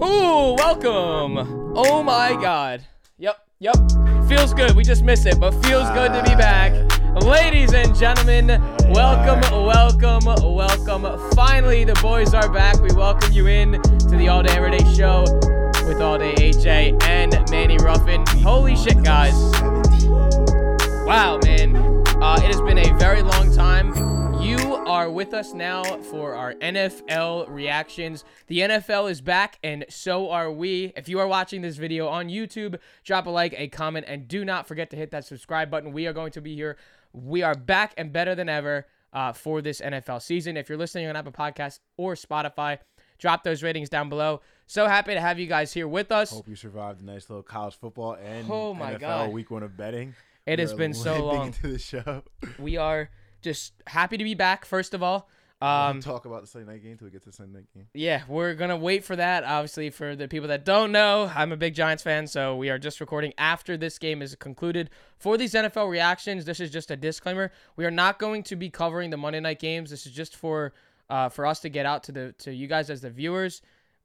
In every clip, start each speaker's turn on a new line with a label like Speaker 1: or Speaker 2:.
Speaker 1: Ooh, welcome. Oh my god. Yep, yep. Feels good. We just missed it, but feels good to be back. Ladies and gentlemen, welcome, welcome, welcome. Finally, the boys are back. We welcome you in to the All Day Everyday Show with All Day AJ and Manny Ruffin. Holy shit, guys. Wow, man. Uh, it has been a very long time. Are with us now for our NFL reactions. The NFL is back, and so are we. If you are watching this video on YouTube, drop a like, a comment, and do not forget to hit that subscribe button. We are going to be here. We are back and better than ever uh, for this NFL season. If you're listening on Apple Podcasts or Spotify, drop those ratings down below. So happy to have you guys here with us.
Speaker 2: Hope you survived a nice little college football and
Speaker 1: Oh my
Speaker 2: NFL
Speaker 1: God.
Speaker 2: week one of betting.
Speaker 1: It has
Speaker 2: We're
Speaker 1: been so long.
Speaker 2: into the show.
Speaker 1: We are just happy to be back, first of all.
Speaker 2: Um, talk about the Sunday night game until we get to the Sunday night game.
Speaker 1: yeah, we're gonna wait for that. Obviously, for the people that don't know, I'm a big Giants fan, so we are just recording after this game is concluded. For these NFL reactions, this is just a disclaimer. We are not going to be covering the Monday night games. This is just for uh, for us to get out to the to you guys as the viewers.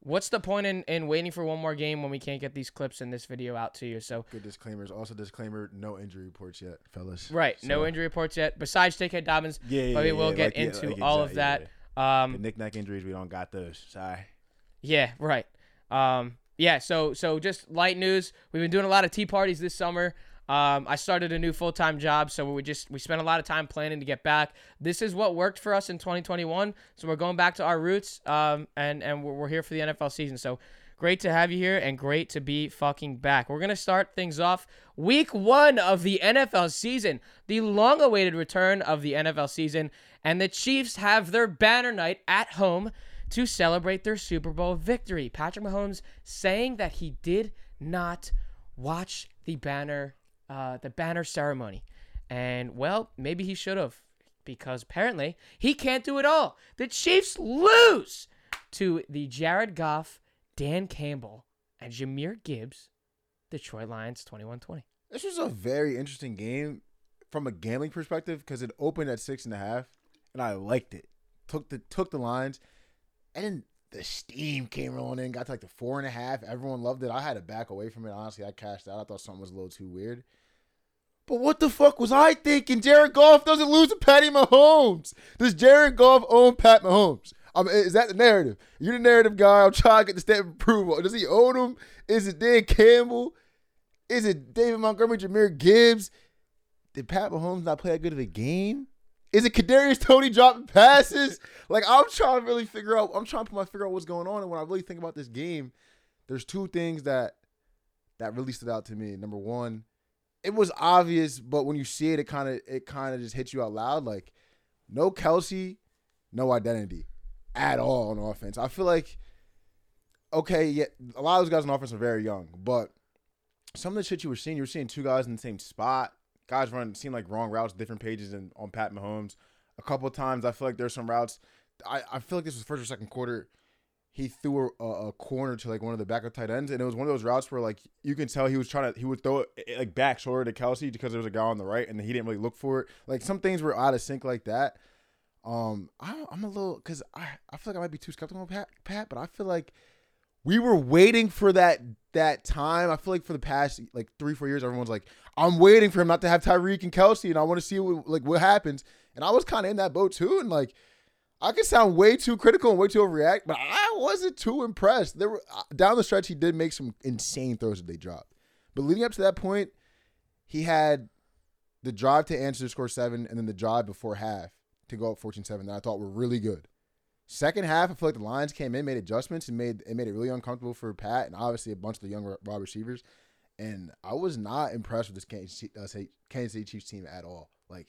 Speaker 1: What's the point in, in waiting for one more game when we can't get these clips in this video out to you? So
Speaker 2: Good disclaimers. Also, disclaimer: no injury reports yet, fellas.
Speaker 1: right, no injury reports yet. Besides J.K. Dobbins,
Speaker 2: Yeah, yeah,
Speaker 1: but we will
Speaker 2: yeah,
Speaker 1: get
Speaker 2: like, yeah,
Speaker 1: into
Speaker 2: like
Speaker 1: all of that.
Speaker 2: yeah, yeah.
Speaker 1: Um,
Speaker 2: The knick-knack injuries, we don't got those. Sorry.
Speaker 1: Yeah, right. Um, yeah, so so just light news. We've been doing a lot of tea parties this summer. Um, I started a new full time job, so we just we spent a lot of time planning to get back. This is what worked for us in 2021, so we're going back to our roots. Um, and and we're, we're here for the NFL season. So great to have you here, and great to be fucking back. We're gonna start things off week one of the NFL season, the long awaited return of the NFL season, and the Chiefs have their banner night at home to celebrate their Super Bowl victory. Patrick Mahomes saying that he did not watch the banner, uh, the banner ceremony, and well, maybe he should have, because apparently he can't do it all. The Chiefs lose to the Jared Goff, Dan Campbell, and Jahmyr Gibbs, Detroit Lions, 21-20.
Speaker 2: This was a very interesting game from a gambling perspective because it opened at six and a half, and I liked it. Took the took the lines, and then the steam came rolling in. Got to like the four and a half. Everyone loved it. I had to back away from it. Honestly, I cashed out. I thought something was a little too weird. But what the fuck was I thinking? Jared Goff doesn't lose to Patty Mahomes. Does Jared Goff own Pat Mahomes? I mean, is that the narrative? You're the narrative guy. I'm trying to get the stamp of approval. Does he own him? Is it Dan Campbell? Is it David Montgomery, Jahmyr Gibbs? Did Pat Mahomes not play that good of a game? Is it Kadarius Toney dropping passes? like I'm trying to really figure out. I'm trying to put my figure out what's going on. And when I really think about this game, there's two things that that really stood out to me. Number one, it was obvious, but when you see it, it kind of it kind of just hits you out loud. Like no Kelce, no identity at all on offense. I feel like okay, yeah, a lot of those guys on offense are very young, but some of the shit you were seeing, you were seeing two guys in the same spot. Guys running seemed like wrong routes, different pages, and on Pat Mahomes. A couple times, I feel like there's some routes. I, I feel like this was first or second quarter. He threw a, a corner to like one of the backup tight ends, and it was one of those routes where like you can tell he was trying to he would throw it eh, like back shoulder to Kelce because there was a guy on the right, and he didn't really look for it. Like some things were out of sync like that. Um, I, I'm a little because I, I feel like I might be too skeptical of Pat, Pat, but I feel like we were waiting for that that time. I feel like for the past like three four years, everyone's like, I'm waiting for him not to have Tyreek and Kelce, and I want to see what like what happens. And I was kind of in that boat too, and like I could sound way too critical and way too overreact, but I wasn't too impressed. There were uh, down the stretch, he did make some insane throws that they dropped, but leading up to that point, he had the drive to answer to score seven, and then the drive before half to go up 14-7 that I thought were really good. Second half, I feel like the Lions came in, made adjustments, and made it made it really uncomfortable for Pat and obviously a bunch of the young wide receivers. And I was not impressed with this Kansas City, uh, Kansas City Chiefs team at all. Like,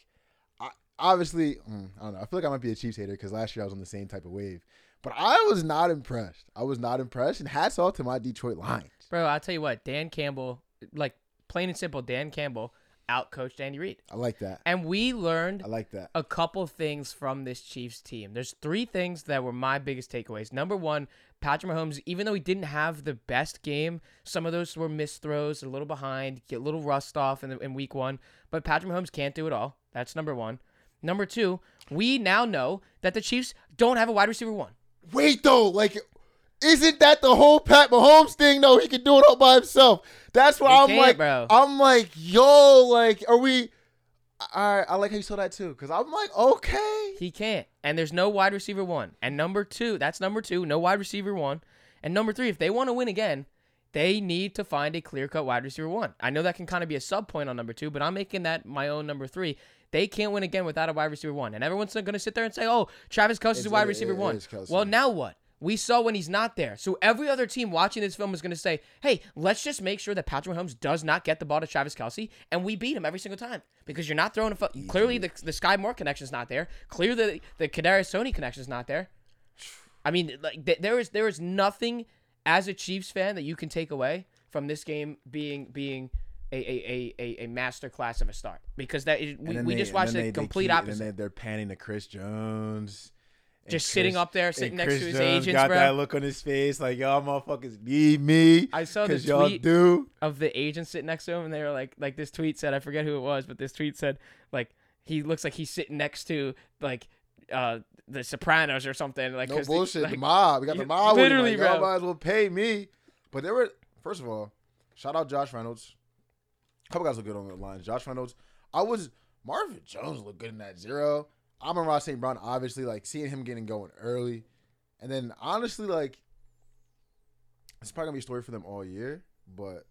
Speaker 2: obviously, mm, I don't know. I feel like I might be a Chiefs hater because last year I was on the same type of wave, but I was not impressed. I was not impressed, and hats off to my Detroit Lions.
Speaker 1: Bro, I'll tell you what, Dan Campbell, like plain and simple, Dan Campbell outcoached Andy Reid.
Speaker 2: I like that.
Speaker 1: And we learned
Speaker 2: I like that.
Speaker 1: a couple things from this Chiefs team. There's three things that were my biggest takeaways. Number one, Patrick Mahomes, even though he didn't have the best game, some of those were missed throws, a little behind, get a little rust off in, the, in week one. But Patrick Mahomes can't do it all. That's number one. Number two, we now know that the Chiefs don't have a wide receiver one.
Speaker 2: Wait though, like Isn't that the whole Pat Mahomes thing? though? he can do it all by himself. That's why I'm like,
Speaker 1: bro.
Speaker 2: I'm like, yo, like, are we? All right, I like how you saw that too, because I'm like, okay,
Speaker 1: He can't. And there's no wide receiver one. And number two, that's number two, no wide receiver one. And number three, if they want to win again, they need to find a clear cut wide receiver one. I know that can kind of be a sub point on number two, but I'm making that my own number three. They can't win again without a wide receiver one. And everyone's going to sit there and say, oh, Travis Kelce's a wide receiver
Speaker 2: it
Speaker 1: one. Well, now what? We saw when he's not there. So every other team watching this film is going to say, hey, let's just make sure that Patrick Mahomes does not get the ball to Travis Kelce, and we beat him every single time because you're not throwing a fo- Clearly, the, the Sky Moore connection's not there. Clearly, the, the Kadarius Toney connection's not there. I mean, like th- there is there is nothing as a Chiefs fan that you can take away from this game being being a a, a, a, a master class of a start because that is, we, we
Speaker 2: they-
Speaker 1: just watched
Speaker 2: then
Speaker 1: a
Speaker 2: they- they
Speaker 1: complete
Speaker 2: keep-
Speaker 1: opposite.
Speaker 2: And then they're panning to Chris Jones.
Speaker 1: Just sitting up there, sitting next
Speaker 2: Chris
Speaker 1: to his
Speaker 2: Jones
Speaker 1: agents,
Speaker 2: got
Speaker 1: bro.
Speaker 2: that look on his face, like y'all motherfuckers need me.
Speaker 1: I saw the tweet
Speaker 2: do.
Speaker 1: of the agent sitting next to him, and they were like, like this tweet said, I forget who it was, but this tweet said, like, he looks like he's sitting next to like uh the Sopranos or something. Like,
Speaker 2: No bullshit.
Speaker 1: like,
Speaker 2: the mob. We got the mob.
Speaker 1: literally,
Speaker 2: like,
Speaker 1: bro.
Speaker 2: might as well pay me. But there were, first of all, shout out Josh Reynolds. A couple guys look good on the lines. Josh Reynolds. I was Marvin Jones looked good in that zero. Amon-Ra St. Brown, obviously, like seeing him getting going early. And then honestly, like it's probably gonna be a story for them all year, but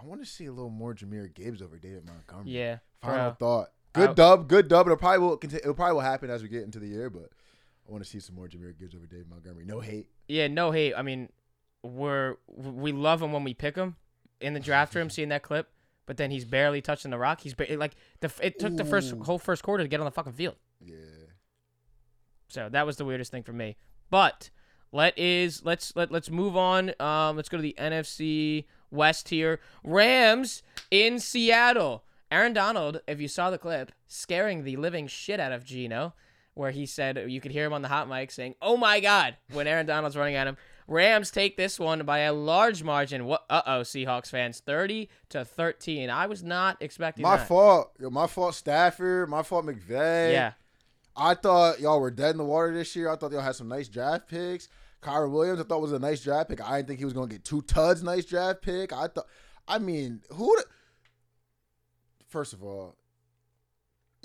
Speaker 2: I want to see a little more Jahmyr Gibbs over David Montgomery.
Speaker 1: yeah,
Speaker 2: Final
Speaker 1: bro.
Speaker 2: thought. Good
Speaker 1: I-
Speaker 2: dub, good dub. It'll probably will it'll probably will happen as we get into the year, but I want to see some more Jahmyr Gibbs over Dave Montgomery. No hate.
Speaker 1: yeah, no hate. I mean, we're we love him when we pick him in the draft room, seeing that clip. But then he's barely touching the rock. He's ba- like the it took the first whole first quarter to get on the fucking field.
Speaker 2: Yeah.
Speaker 1: So that was the weirdest thing for me. But let is let's let let's move on. Um, let's go to the NFC West here. Rams in Seattle. Aaron Donald, if you saw the clip, scaring the living shit out of Geno, where he said you could hear him on the hot mic saying, "Oh my God!" when Aaron Donald's running at him. Rams take this one by a large margin. What? Uh oh, Seahawks fans, thirty to thirteen. I was not expecting
Speaker 2: My
Speaker 1: that.
Speaker 2: fault. Yo, my fault, Stafford. My fault, McVay.
Speaker 1: Yeah,
Speaker 2: I thought y'all were dead in the water this year. I thought y'all had some nice draft picks. Kyren Williams, I thought was a nice draft pick. I didn't think he was gonna get two tuds nice draft pick. I thought I mean, who the- first of all,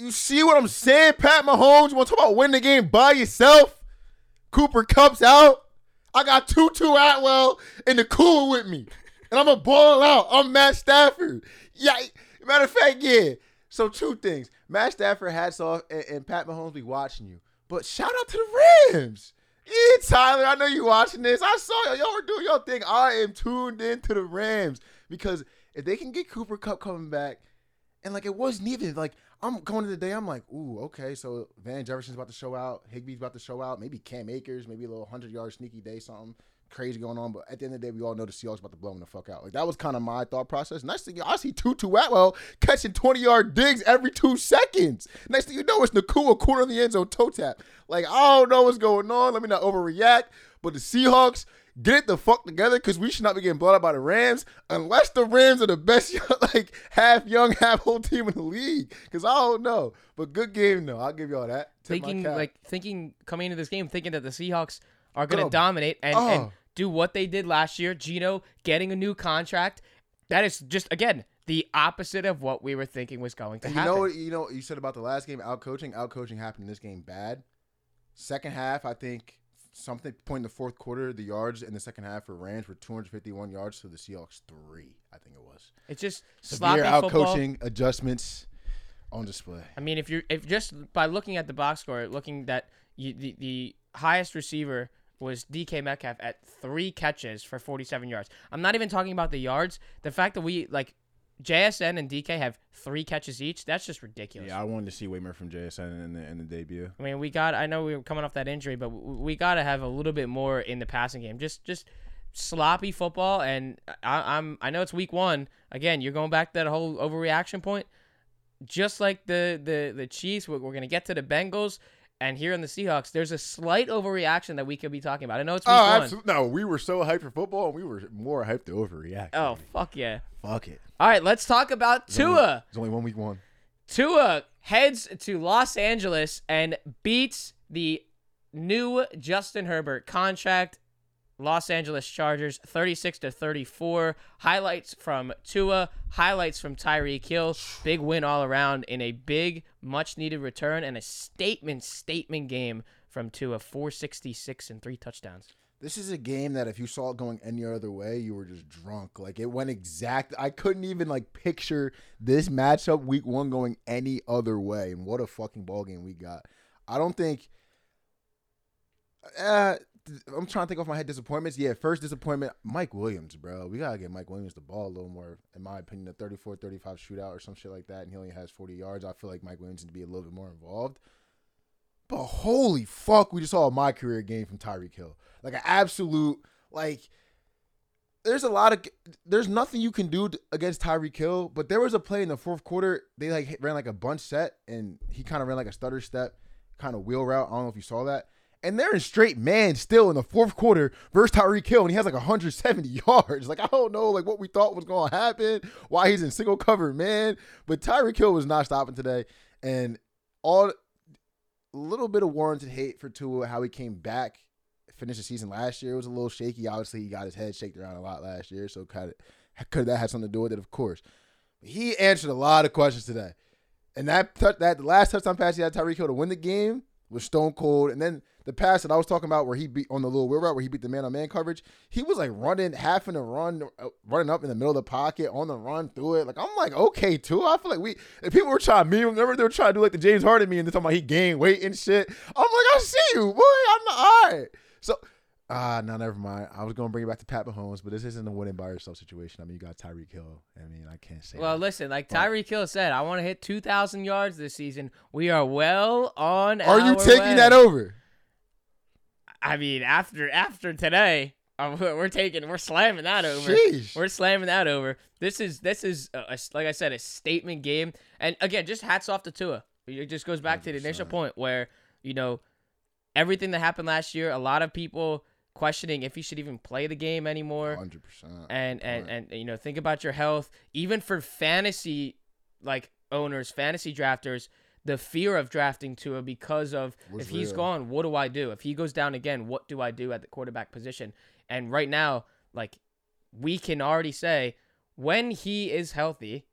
Speaker 2: you see what I'm saying, Pat Mahomes? You wanna talk about winning the game by yourself? Cooper Kupp's out. I got Tutu Atwell in the cool with me. And I'm gonna ball out. I'm Matt Stafford. Yeah. Matter of fact, yeah. So two things. Matt Stafford hats off and, and Pat Mahomes be watching you. But shout out to the Rams. Yeah, Tyler, I know you watching this. I saw y'all. Y'all were doing your thing. I am tuned in to the Rams because if they can get Cooper Kupp coming back, and like it wasn't even like I'm going to the day. I'm like, ooh, okay. So Van Jefferson's about to show out. Higbee's about to show out. Maybe Cam Akers. Maybe a little hundred yard sneaky day, something crazy going on. But at the end of the day, we all know the Seahawks about to blow them the fuck out. Like that was kind of my thought process. Next thing I see Tutu Atwell catching 20 yard digs every two seconds. Next thing you know, it's Nacua corner in the end zone toe tap. Like I don't know what's going on. Let me not overreact. But the Seahawks. Get it the fuck together because we should not be getting blown out by the Rams unless the Rams are the best, like half young, half old team in the league. Because I don't know, but good game though. I'll give y'all that. Tip
Speaker 1: thinking like thinking coming into this game, thinking that the Seahawks are going to
Speaker 2: Oh.
Speaker 1: dominate and, and
Speaker 2: Oh.
Speaker 1: do what they did last year. Geno getting a new contract. That is just again the opposite of what we were thinking was going to
Speaker 2: And you
Speaker 1: happen.
Speaker 2: know you know you said about the last game out coaching. Out coaching happened in this game bad. Second half, I think something point in the fourth quarter, the yards in the second half for Rams were 251 yards to the Seahawks three. I think it was.
Speaker 1: it's just
Speaker 2: Severe out coaching adjustments on display.
Speaker 1: I mean, if you're if just by looking at the box score, looking that you, the the highest receiver was DK Metcalf at three catches for 47 yards. I'm not even talking about the yards. The fact that we like JSN and DK have three catches each, that's just ridiculous.
Speaker 2: Yeah, I wanted to see way more from JSN in the in the debut.
Speaker 1: I mean, we got. I know we were coming off that injury, but we got to have a little bit more in the passing game. Just, just sloppy football. And I, I'm. I know it's week one. Again, you're going back to that whole overreaction point. Just like the the the Chiefs, we're, we're gonna get to the Bengals, and here in the Seahawks, there's a slight overreaction that we could be talking about. I know it's oh, week
Speaker 2: Oh,
Speaker 1: one.
Speaker 2: absolutely. No, we were so hyped for football, and we were more hyped to overreact.
Speaker 1: Oh fuck yeah!
Speaker 2: fuck it.
Speaker 1: All right, let's talk about
Speaker 2: There's only-
Speaker 1: Tua.
Speaker 2: There's only one week one.
Speaker 1: Tua heads to Los Angeles and beats the new Justin Herbert contract Los Angeles Chargers 36 to 34. Highlights from Tua, highlights from Tyreek Hill. Big win all around in a big, much needed return and a statement, statement game from Tua 466 and three touchdowns.
Speaker 2: This is a game that if you saw it going any other way, you were just drunk. Like it went exact. I couldn't even like picture this matchup week one going any other way. And what a fucking ball game we got. I don't think. Uh, I'm trying to think off my head disappointments. Yeah, first disappointment, Mike Williams, bro. We gotta get Mike Williams the ball a little more, in my opinion, a 34-35 shootout or some shit like that, and he only has 40 yards. I feel like Mike Williams needs to be a little bit more involved. But holy fuck, we just saw a my career game from Tyreek Hill. Like an absolute like. There's a lot of there's nothing you can do against Tyreek Hill, but there was a play in the fourth quarter. They like ran like a bunch set, and he kind of ran like a stutter step, kind of wheel route. I don't know if you saw that. And they're in straight man still in the fourth quarter versus Tyreek Hill, and he has like 170 yards. Like I don't know, like what we thought was going to happen, why he's in single cover man, but Tyreek Hill was not stopping today, and all a little bit of warranted hate for Tua how he came back finished the season last year. It was a little shaky. Obviously, he got his head shaken around a lot last year, so kind of could that had something to do with it? Of course. He answered a lot of questions today, and that that the last touchdown pass he had Tyreek Hill to win the game was stone cold. And then the pass that I was talking about, where he beat on the little wheel route, where he beat the man on man coverage, he was like running half in the run, uh, running up in the middle of the pocket on the run through it. Like I'm like, okay, too. I feel like we if people were trying me, remember they were trying to do like the James Harden me and they're talking about he gained weight and shit. I'm like, I see you, boy. I'm not, all right. So, ah, uh, no, never mind. I was gonna bring it back to Pat Mahomes, but this isn't a winning by yourself situation. I mean, you got Tyreek Hill. I mean, I can't say.
Speaker 1: Well,
Speaker 2: that.
Speaker 1: listen, like Tyreek Hill said, I want to hit 2,000 yards this season. We are well on.
Speaker 2: Are you taking
Speaker 1: way.
Speaker 2: that over?
Speaker 1: I mean, after after today, uh, we're taking, we're slamming that over.
Speaker 2: Sheesh.
Speaker 1: We're slamming that over. This is this is a, a- like I said, a statement game. And again, just hats off to Tua. It just goes back to the initial point where you know everything that happened last year. A lot of people questioning if he should even play the game anymore.
Speaker 2: Hundred percent.
Speaker 1: and and
Speaker 2: Right.
Speaker 1: and you know think about your health even for fantasy like owners fantasy drafters the fear of drafting Tua because of
Speaker 2: Was
Speaker 1: if he's gone what do I do if he goes down again what do I do at the quarterback position and right now like we can already say when he is healthy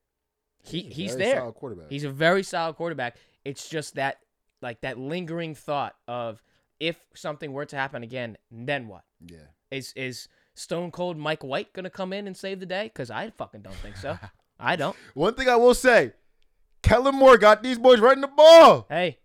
Speaker 1: he he's
Speaker 2: very
Speaker 1: there
Speaker 2: solid quarterback.
Speaker 1: He's a very solid quarterback. It's just that like that lingering thought of if something were to happen again, then what?
Speaker 2: yeah.
Speaker 1: Is is Stone Cold Mike White gonna come in and save the day? Because I fucking don't think so. I don't.
Speaker 2: One thing I will say, Kellen Moore got these boys running the ball.
Speaker 1: Hey,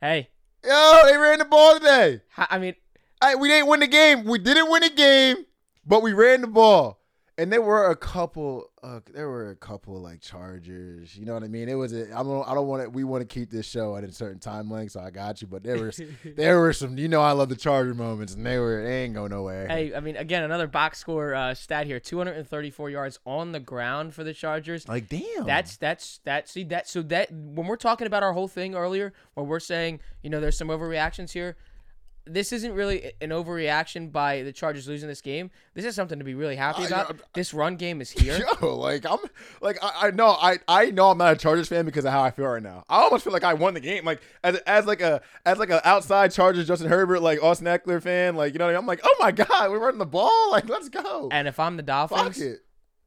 Speaker 1: hey.
Speaker 2: Yo, they ran the ball today.
Speaker 1: I mean,
Speaker 2: I, we didn't win the game. We didn't win the game, but we ran the ball. And there were a couple. Uh, there were a couple like Chargers. You know what I mean? It was. A, I don't. I don't want to. We want to keep this show at a certain time length, so I got you. But there was. there were some. You know, I love the Charger moments, and they were. They ain't go nowhere.
Speaker 1: hey. I mean, again, another box score uh, stat here: 234 yards on the ground for the Chargers.
Speaker 2: Like damn.
Speaker 1: That's that's that. See that. So that when we're talking about our whole thing earlier, where we're saying you know there's some overreactions here, this isn't really an overreaction by the Chargers losing this game. This is something to be really happy about.
Speaker 2: I-
Speaker 1: this run game is here.
Speaker 2: Yo, like I'm like I, I know I I know I'm not a Chargers fan because of how I feel right now. I almost feel like I won the game. Like as as like a as like an outside Chargers Justin Herbert like Austin Ekeler fan. Like you know what I mean? I'm like oh my god we're running the ball. Like let's go.
Speaker 1: And if I'm the
Speaker 2: Fuck
Speaker 1: Dolphins,
Speaker 2: it.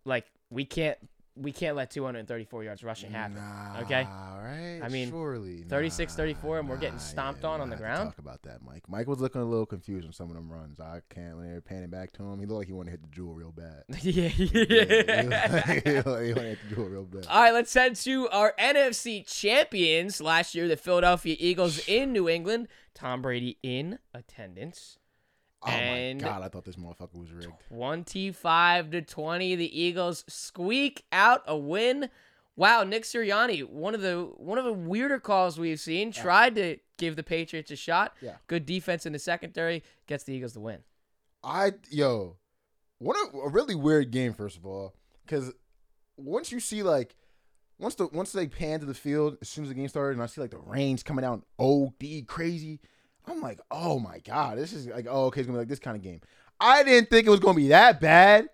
Speaker 1: like we can't we can't let 234 yards rushing happen.
Speaker 2: Nah,
Speaker 1: okay?
Speaker 2: All right.
Speaker 1: I mean,
Speaker 2: surely
Speaker 1: 36, 34 and we're
Speaker 2: nah,
Speaker 1: getting stomped
Speaker 2: yeah,
Speaker 1: on on the
Speaker 2: gonna have to
Speaker 1: ground.
Speaker 2: Talk about that, Mike. Mike was looking a little confused on some of them runs. I can't when they were panning back to him. He looked like he wanted to hit the Juul real bad.
Speaker 1: yeah.
Speaker 2: Yeah, he looked like he wanted to hit the Juul real bad.
Speaker 1: All right, let's head to our NFC champions last year, the Philadelphia Eagles in New England. Tom Brady in attendance.
Speaker 2: Oh
Speaker 1: and-
Speaker 2: my god, I thought this motherfucker was rigged.
Speaker 1: 25 to 20 the Eagles squeak out a win. Wow, Nick Sirianni, one of the one of the weirder calls we've seen, tried to give the Patriots a shot.
Speaker 2: Yeah.
Speaker 1: Good defense in the secondary gets the Eagles the win.
Speaker 2: I yo, what a, a really weird game. First of all, because once you see like once the once they pan to the field as soon as the game started, and I see like the rains coming out, OD crazy. I'm like, oh my god, this is like, oh okay, it's gonna be like this kind of game. I didn't think it was gonna be that bad.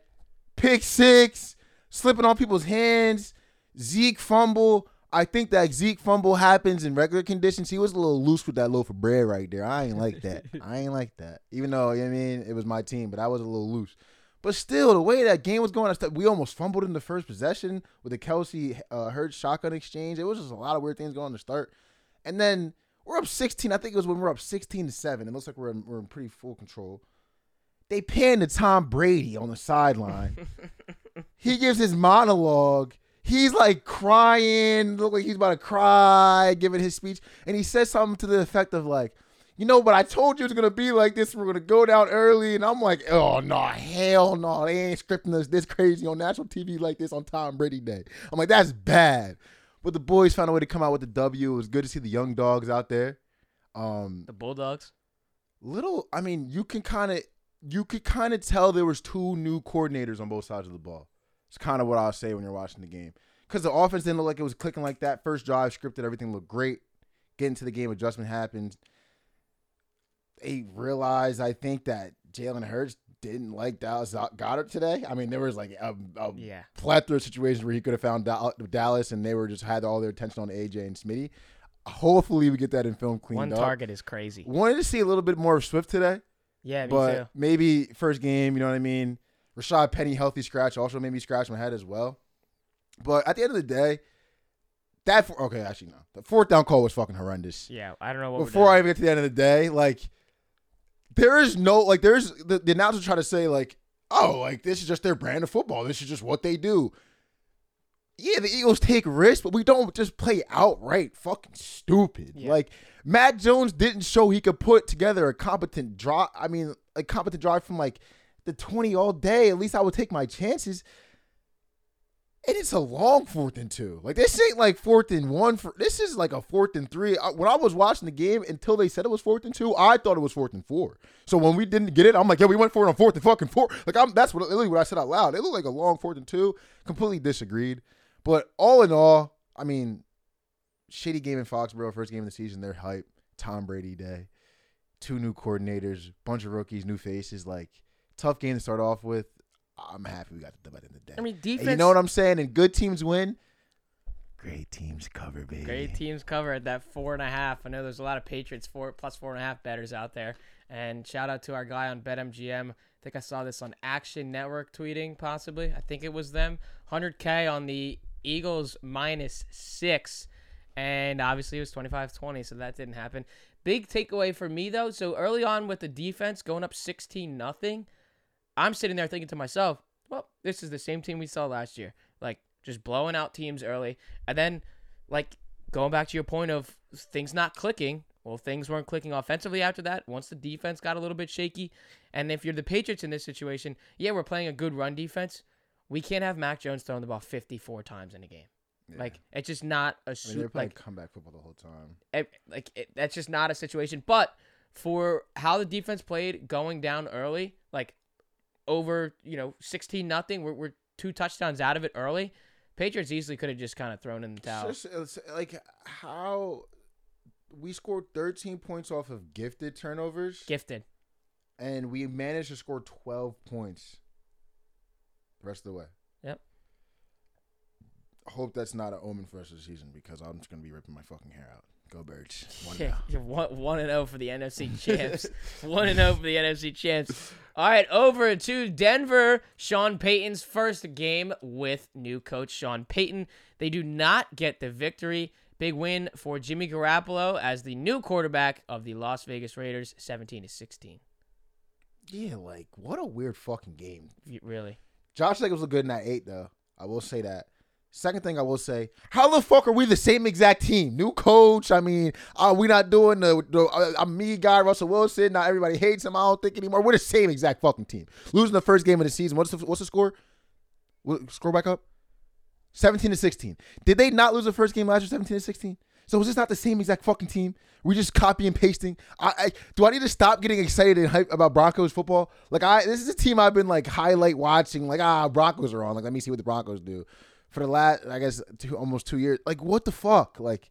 Speaker 2: Pick six, slipping on people's hands, Zeke fumble. I think that Zeke fumble happens in regular conditions. He was a little loose with that loaf of bread right there. I ain't like that. I ain't like that. Even though, you know what I mean, it was my team, but I was a little loose. But still, the way that game was going, we almost fumbled in the first possession with the Kelce uh, Hurts shotgun exchange. It was just a lot of weird things going to start. And then we're up 16. I think it was when we're up 16 to 7. It looks like we're in, we're in pretty full control. They pan to Tom Brady on the sideline. he gives his monologue he's like crying, look like he's about to cry, giving his speech, and he says something to the effect of like, you know, but I told you it's gonna be like this. We're gonna go down early, and I'm like, oh no, hell no, they ain't scripting us this crazy on national TV like this on Tom Brady Day. I'm like, that's bad. But the boys found a way to come out with the W. It was good to see the young dogs out there. Um,
Speaker 1: the Bulldogs.
Speaker 2: Little, I mean, you can kind of, you could kind of tell there was two new coordinators on both sides of the ball. It's kind of what I'll say when you're watching the game. Because the offense didn't look like it was clicking like that. First drive, scripted, everything looked great. Getting to the game, adjustment happened. They realized, I think, that Jalen Hurts didn't like Dallas Goedert today. I mean, there was like a, a yeah. plethora of situations where he could have found Dallas, and they were just had all their attention on AJ and Smitty. Hopefully, we get that in film cleaned
Speaker 1: One
Speaker 2: up.
Speaker 1: One target is crazy.
Speaker 2: Wanted to see a little bit more of Swift today.
Speaker 1: Yeah,
Speaker 2: but
Speaker 1: too.
Speaker 2: maybe first game, you know what I mean? Rashaad Penny healthy scratch also made me scratch my head as well. But at the end of the day, that for, okay, actually no, the fourth down call was fucking horrendous.
Speaker 1: Yeah, I don't know what.
Speaker 2: Before I even get to the end of the day, like there is no like there's the, the announcers try to say like oh like this is just their brand of football. This is just what they do. Yeah, the Eagles take risks, but we don't just play outright fucking stupid. Yeah. Like Mac Jones didn't show he could put together a competent drive. I mean, a competent drive from like the 20 all day, at least I would take my chances. And it's a long fourth and two. Like this ain't like fourth and one. For this is like a fourth and three. When I was watching the game, until they said it was fourth and two, I thought it was fourth and four. So when we didn't get it, I'm like, yeah, we went for it on fourth and fucking four. Like I'm that's what literally what I said out loud. It looked like a long fourth and two. Completely disagreed. But all in all, I mean, shitty game in Foxborough, first game of the season. They're hype. Tom Brady day. Two new coordinators, bunch of rookies, new faces. Like tough game to start off with. I'm happy we got the dub at the end of the day.
Speaker 1: I mean, defense.
Speaker 2: And you know what I'm saying? And good teams win. Great teams cover, baby.
Speaker 1: Great teams cover at that four and a half. I know there's a lot of Patriots four plus four and a half betters out there. And shout out to our guy on BetMGM. I think I saw this on Action Network tweeting, possibly. I think it was them. 100K on the Eagles minus six. And obviously it was 25 20, so that didn't happen. Big takeaway for me, though. So early on with the defense going up 16 nothing I'm sitting there thinking to myself, well, this is the same team we saw last year. Like just blowing out teams early. And then like going back to your point of things not clicking. Well, things weren't clicking offensively after that. Once the defense got a little bit shaky. And if you're the Patriots in this situation, yeah, we're playing a good run defense. We can't have Mac Jones throwing the ball 54 times in a game. Yeah. Like it's just not a
Speaker 2: I mean, they're playing like comeback football the whole time.
Speaker 1: It, like it, that's just not a situation. But for how the defense played going down early, like over, you know, 16 nothing. We're, we're two touchdowns out of it early. Patriots easily could have just kind of thrown in the towel.
Speaker 2: It's just, it's like how we scored 13 points off of gifted turnovers.
Speaker 1: Gifted.
Speaker 2: And we managed to score 12 points the rest of the way.
Speaker 1: Yep.
Speaker 2: Hope that's not an omen for of the season because I'm just going to be ripping my fucking hair out. Go Birds.
Speaker 1: One yeah, oh. one one and zero oh for the NFC champs. one and zero oh for the NFC champs. All right, over to Denver. Sean Payton's first game with new coach Sean Payton. They do not get the victory. Big win for Jimmy Garoppolo as the new quarterback of the Las Vegas Raiders, seventeen to sixteen.
Speaker 2: Yeah, like what a weird fucking game.
Speaker 1: Really.
Speaker 2: Josh Jacobs looked good in that eight though. I will say that. Second thing I will say, how the fuck are we the same exact team? New coach. I mean, are we not doing the, the uh, me guy Russell Wilson? Not everybody hates him. I don't think anymore. We're the same exact fucking team. Losing the first game of the season. What's the what's the score? Score back up. 17 to 16. Did they not lose the first game last year? 17 to 16. So is this not the same exact fucking team? We just copy and pasting. I, I do I need to stop getting excited and hype about Broncos football? Like I, this is a team I've been like highlight watching. Like ah, Broncos are on. Like let me see what the Broncos do for the last, I guess, two, almost two years. Like, what the fuck? Like,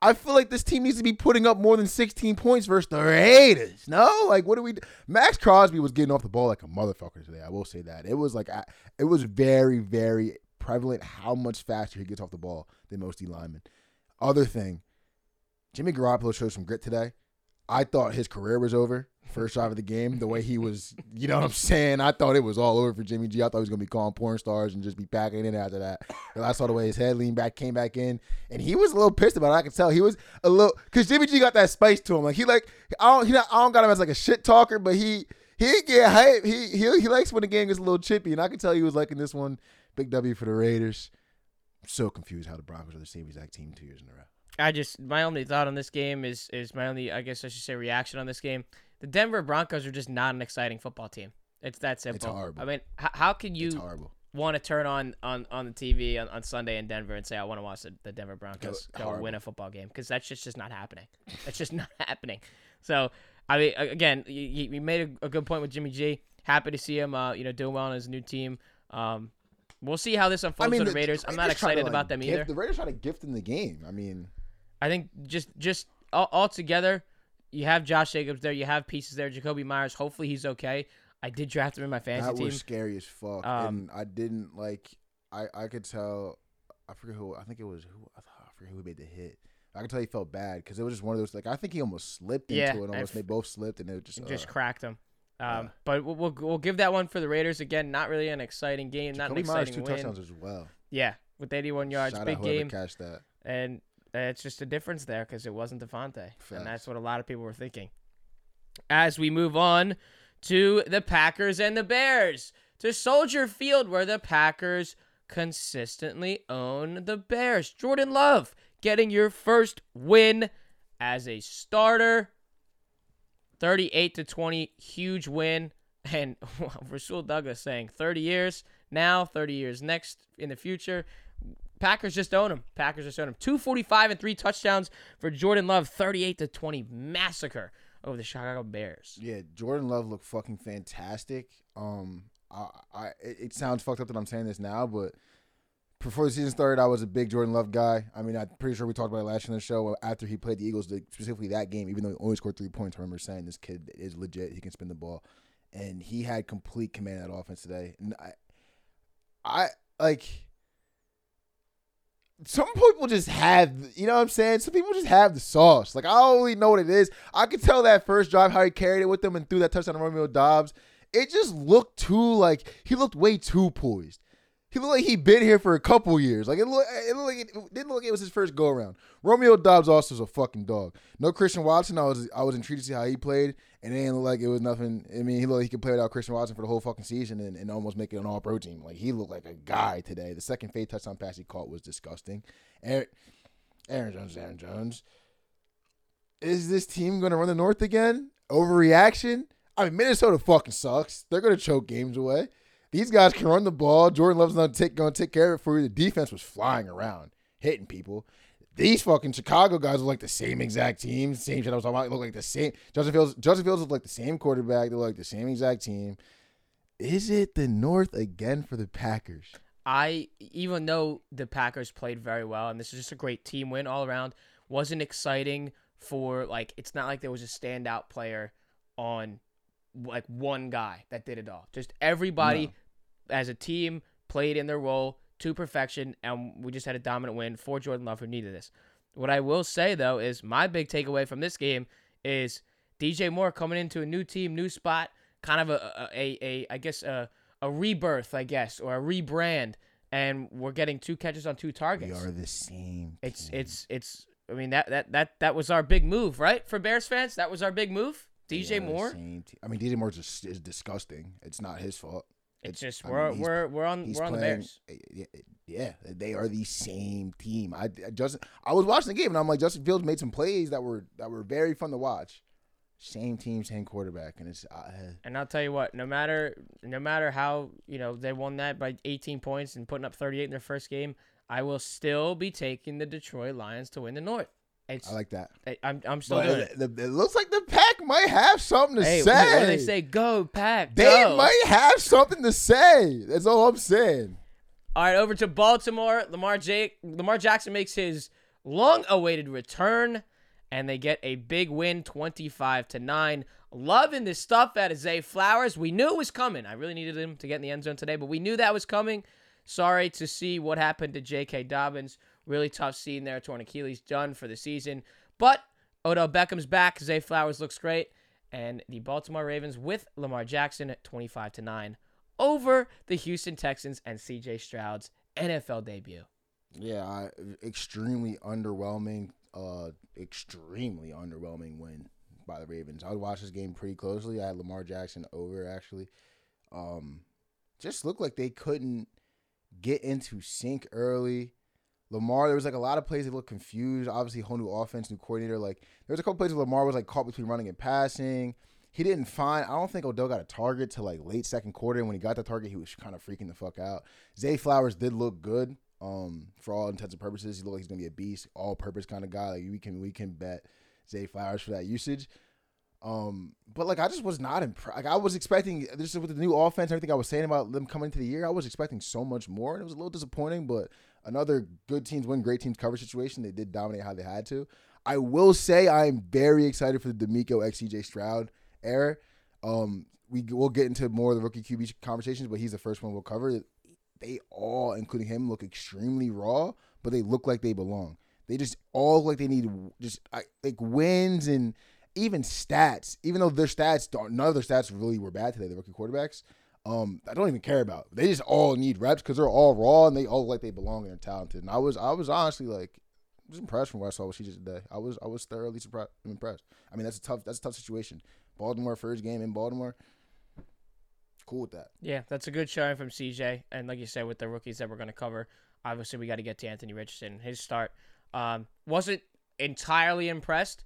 Speaker 2: I feel like this team needs to be putting up more than 16 points versus the Raiders. No, like, what do we? Do? Maxx Crosby was getting off the ball like a motherfucker today. I will say that it was like, it was very, very prevalent how much faster he gets off the ball than most D linemen. Other thing, Jimmy Garoppolo showed some grit today. I thought his career was over first drive of the game. The way he was, you know what I'm saying? I thought it was all over for Jimmy G. I thought he was gonna be calling porn stars and just be packing in after that. And I saw the way his head leaned back, came back in, and he was a little pissed about it. I could tell he was a little because Jimmy G got that spice to him. Like he like I don't he not, I don't got him as like a shit talker, but he he get hype. He he he likes when the game gets a little chippy, and I could tell he was liking this one. Big W for the Raiders. I'm so confused how the Broncos are the same exact team two years in a row.
Speaker 1: I just my only thought on this game is is my only I guess I should say reaction on this game. The Denver Broncos are just not an exciting football team. It's that simple.
Speaker 2: It's horrible.
Speaker 1: I mean, h- how can
Speaker 2: It's
Speaker 1: you
Speaker 2: horrible.
Speaker 1: want to turn on on on the TV on, on Sunday in Denver and say I want to watch the, the Denver Broncos
Speaker 2: Go-
Speaker 1: win a football game because that's just just not happening. That's just not happening. So I mean, again, you, you made a, a good point with Jimmy G. Happy to see him, uh, you know, doing well on his new team. Um, we'll see how this unfolds for the Raiders. I'm not
Speaker 2: to,
Speaker 1: excited
Speaker 2: like,
Speaker 1: about them
Speaker 2: gift-
Speaker 1: either.
Speaker 2: The Raiders try to gift in the game. I mean,
Speaker 1: I think just just all, all together, you have Josh Jacobs there, you have pieces there. Jakobi Meyers, hopefully he's okay. I did draft him in my fantasy
Speaker 2: that
Speaker 1: team.
Speaker 2: was scary as fuck.
Speaker 1: Um,
Speaker 2: and I didn't like. I I could tell. I forget who. I think it was who. I, forget who made the hit. I could tell he felt bad because it was just one of those. Like I think he almost slipped into
Speaker 1: Yeah,
Speaker 2: it. Almost they both slipped, and it just
Speaker 1: just
Speaker 2: uh,
Speaker 1: cracked him. Um,
Speaker 2: yeah.
Speaker 1: but we'll, we'll we'll give that one for the Raiders again. Not really an exciting game, not an
Speaker 2: Jakobi Meyers
Speaker 1: exciting
Speaker 2: two
Speaker 1: win.
Speaker 2: touchdowns as well.
Speaker 1: Yeah, with 81 yards,
Speaker 2: Shout
Speaker 1: big game,
Speaker 2: catch that.
Speaker 1: and it's just a difference there because it wasn't Davante,
Speaker 2: Facts.
Speaker 1: and that's what a lot of people were thinking. As we move on to the Packers and the Bears to Soldier Field, where the Packers consistently own the Bears. Jordan Love getting your first win as a starter. 38 to 20, huge win. And Rasul Douglas saying 30 years now, 30 years next in the future. Packers just own him. Packers just own him. 245 and three touchdowns for Jordan Love. 38 to 20 massacre over the Chicago Bears.
Speaker 2: Yeah, Jordan Love looked fucking fantastic. Um, I, I it, sounds fucked up that I'm saying this now, but before the season started, I was a big Jordan Love guy. I mean, I'm pretty sure we talked about it last year in the show. After he played the Eagles, specifically that game, even though he only scored three points, I remember saying this kid is legit. He can spin the ball, and he had complete command of that offense today. And I, I like. Some people just have, you know what I'm saying? Some people just have the sauce. Like, I don't really know what it is. I could tell that first drive how he carried it with them and threw that touchdown to Romeo Doubs. It just looked too, like, he looked way too poised. He looked like he'd been here for a couple years. Like, it looked, it looked like it, didn't look like it was his first go around. Romeo Doubs also is a fucking dog. No Christian Watson. I was I was intrigued to see how he played, and it didn't look like it was nothing. I mean, he looked like he could play without Christian Watson for the whole fucking season and, and almost make it an all pro team. Like, he looked like a guy today. The second fade touchdown pass he caught was disgusting. Aaron, Aaron Jones, Aaron Jones. Is this team going to run the North again? Overreaction? I mean, Minnesota fucking sucks. They're going to choke games away. These guys can run the ball. Jordan Love's not take, to take care of it for you. The defense was flying around, hitting people. These fucking Chicago guys look like the same exact team. Same shit I was talking about. Look like the same. Justin Fields. Justin Fields look like the same quarterback. They look like the same exact team. Is it the North again for the Packers?
Speaker 1: I, even though the Packers played very well, and this is just a great team win all around, wasn't exciting for, like, it's not like there was a standout player on, like, one guy that did it all. Just everybody as a team played in their role to perfection, and we just had a dominant win for Jordan Love, who needed this. What I will say, though, is my big takeaway from this game is DJ Moore coming into a new team, new spot, kind of a, a, a, a I guess, a, a rebirth, I guess, or a rebrand, and we're getting two catches on two targets.
Speaker 2: We are the same.
Speaker 1: It's
Speaker 2: team.
Speaker 1: it's it's. I mean that that that that was our big move, right? For Bears fans, that was our big move. DJ Moore.
Speaker 2: te- I mean, DJ Moore just is disgusting. It's not his fault.
Speaker 1: It's just we're
Speaker 2: he's-
Speaker 1: we're we're on we're on the Bears.
Speaker 2: Yeah, yeah, they are the same team. I, I Justin, I was watching the game and I'm like, Justin Fields made some plays that were that were very fun to watch. Same team, same quarterback, and it's uh,
Speaker 1: And I'll tell you what, no matter no matter how you know they won that by 18 points and putting up 38 in their first game, I will still be taking the Detroit Lions to win the North. It's
Speaker 2: I like that.
Speaker 1: I, I'm I'm still doing it.
Speaker 2: it, it looks like the pack might have something to
Speaker 1: Hey,
Speaker 2: say.
Speaker 1: they say? Go pack.
Speaker 2: They
Speaker 1: go.
Speaker 2: might have something to say. That's all I'm saying.
Speaker 1: All right, over to Baltimore. Lamar Jake Lamar Jackson makes his long-awaited return, and they get a big win, 25 to nine. Loving this stuff out of Zay Flowers. We knew it was coming. I really needed him to get in the end zone today, but we knew that was coming. Sorry to see what happened to J.K. Dobbins. Really tough scene there. Torn Achilles done for the season. But Odell Beckham's back. Zay Flowers looks great. And the Baltimore Ravens with Lamar Jackson at 25 to 9 over the Houston Texans and CJ Stroud's NFL debut.
Speaker 2: Yeah, I, extremely underwhelming. Uh, extremely underwhelming win by the Ravens. I watched this game pretty closely. I had Lamar Jackson over actually. Um, just looked like they couldn't get into sync early. Lamar, there was like a lot of plays that looked confused. Obviously, whole new offense, new coordinator. Like there was a couple plays where Lamar was like caught between running and passing. He didn't find. I don't think Odell got a target to like late second quarter. And when he got the target, he was kind of freaking the fuck out. Zay Flowers did look good. Um, for all intents and purposes, he looked like he's gonna be a beast, all purpose kind of guy. Like we can we can bet Zay Flowers for that usage. Um, but like I just was not impressed. Like I was expecting this with the new offense, everything I was saying about them coming into the year, I was expecting so much more, and it was a little disappointing. But another good teams win, great teams cover situation. They did dominate how they had to. I will say I am very excited for the DeMeco XCJ Stroud era. Um, we will get into more of the rookie QB conversations, but he's the first one we'll cover. They all, including him, look extremely raw, but they look like they belong. They just all look like they need just like wins and even stats, even though their stats, none of their stats really were bad today, the rookie quarterbacks. Um, I don't even care about. They just all need reps because they're all raw and they all look like they belong and they're talented. And I was, I was honestly like, was impressed from what I saw what she did today. I was, I was thoroughly surprised, impressed. I mean, that's a tough, that's a tough situation. Baltimore first game in Baltimore. Cool with that.
Speaker 1: Yeah, that's a good showing from CJ. And like you said, with the rookies that we're going to cover, obviously we got to get to Anthony Richardson. His start um, wasn't entirely impressed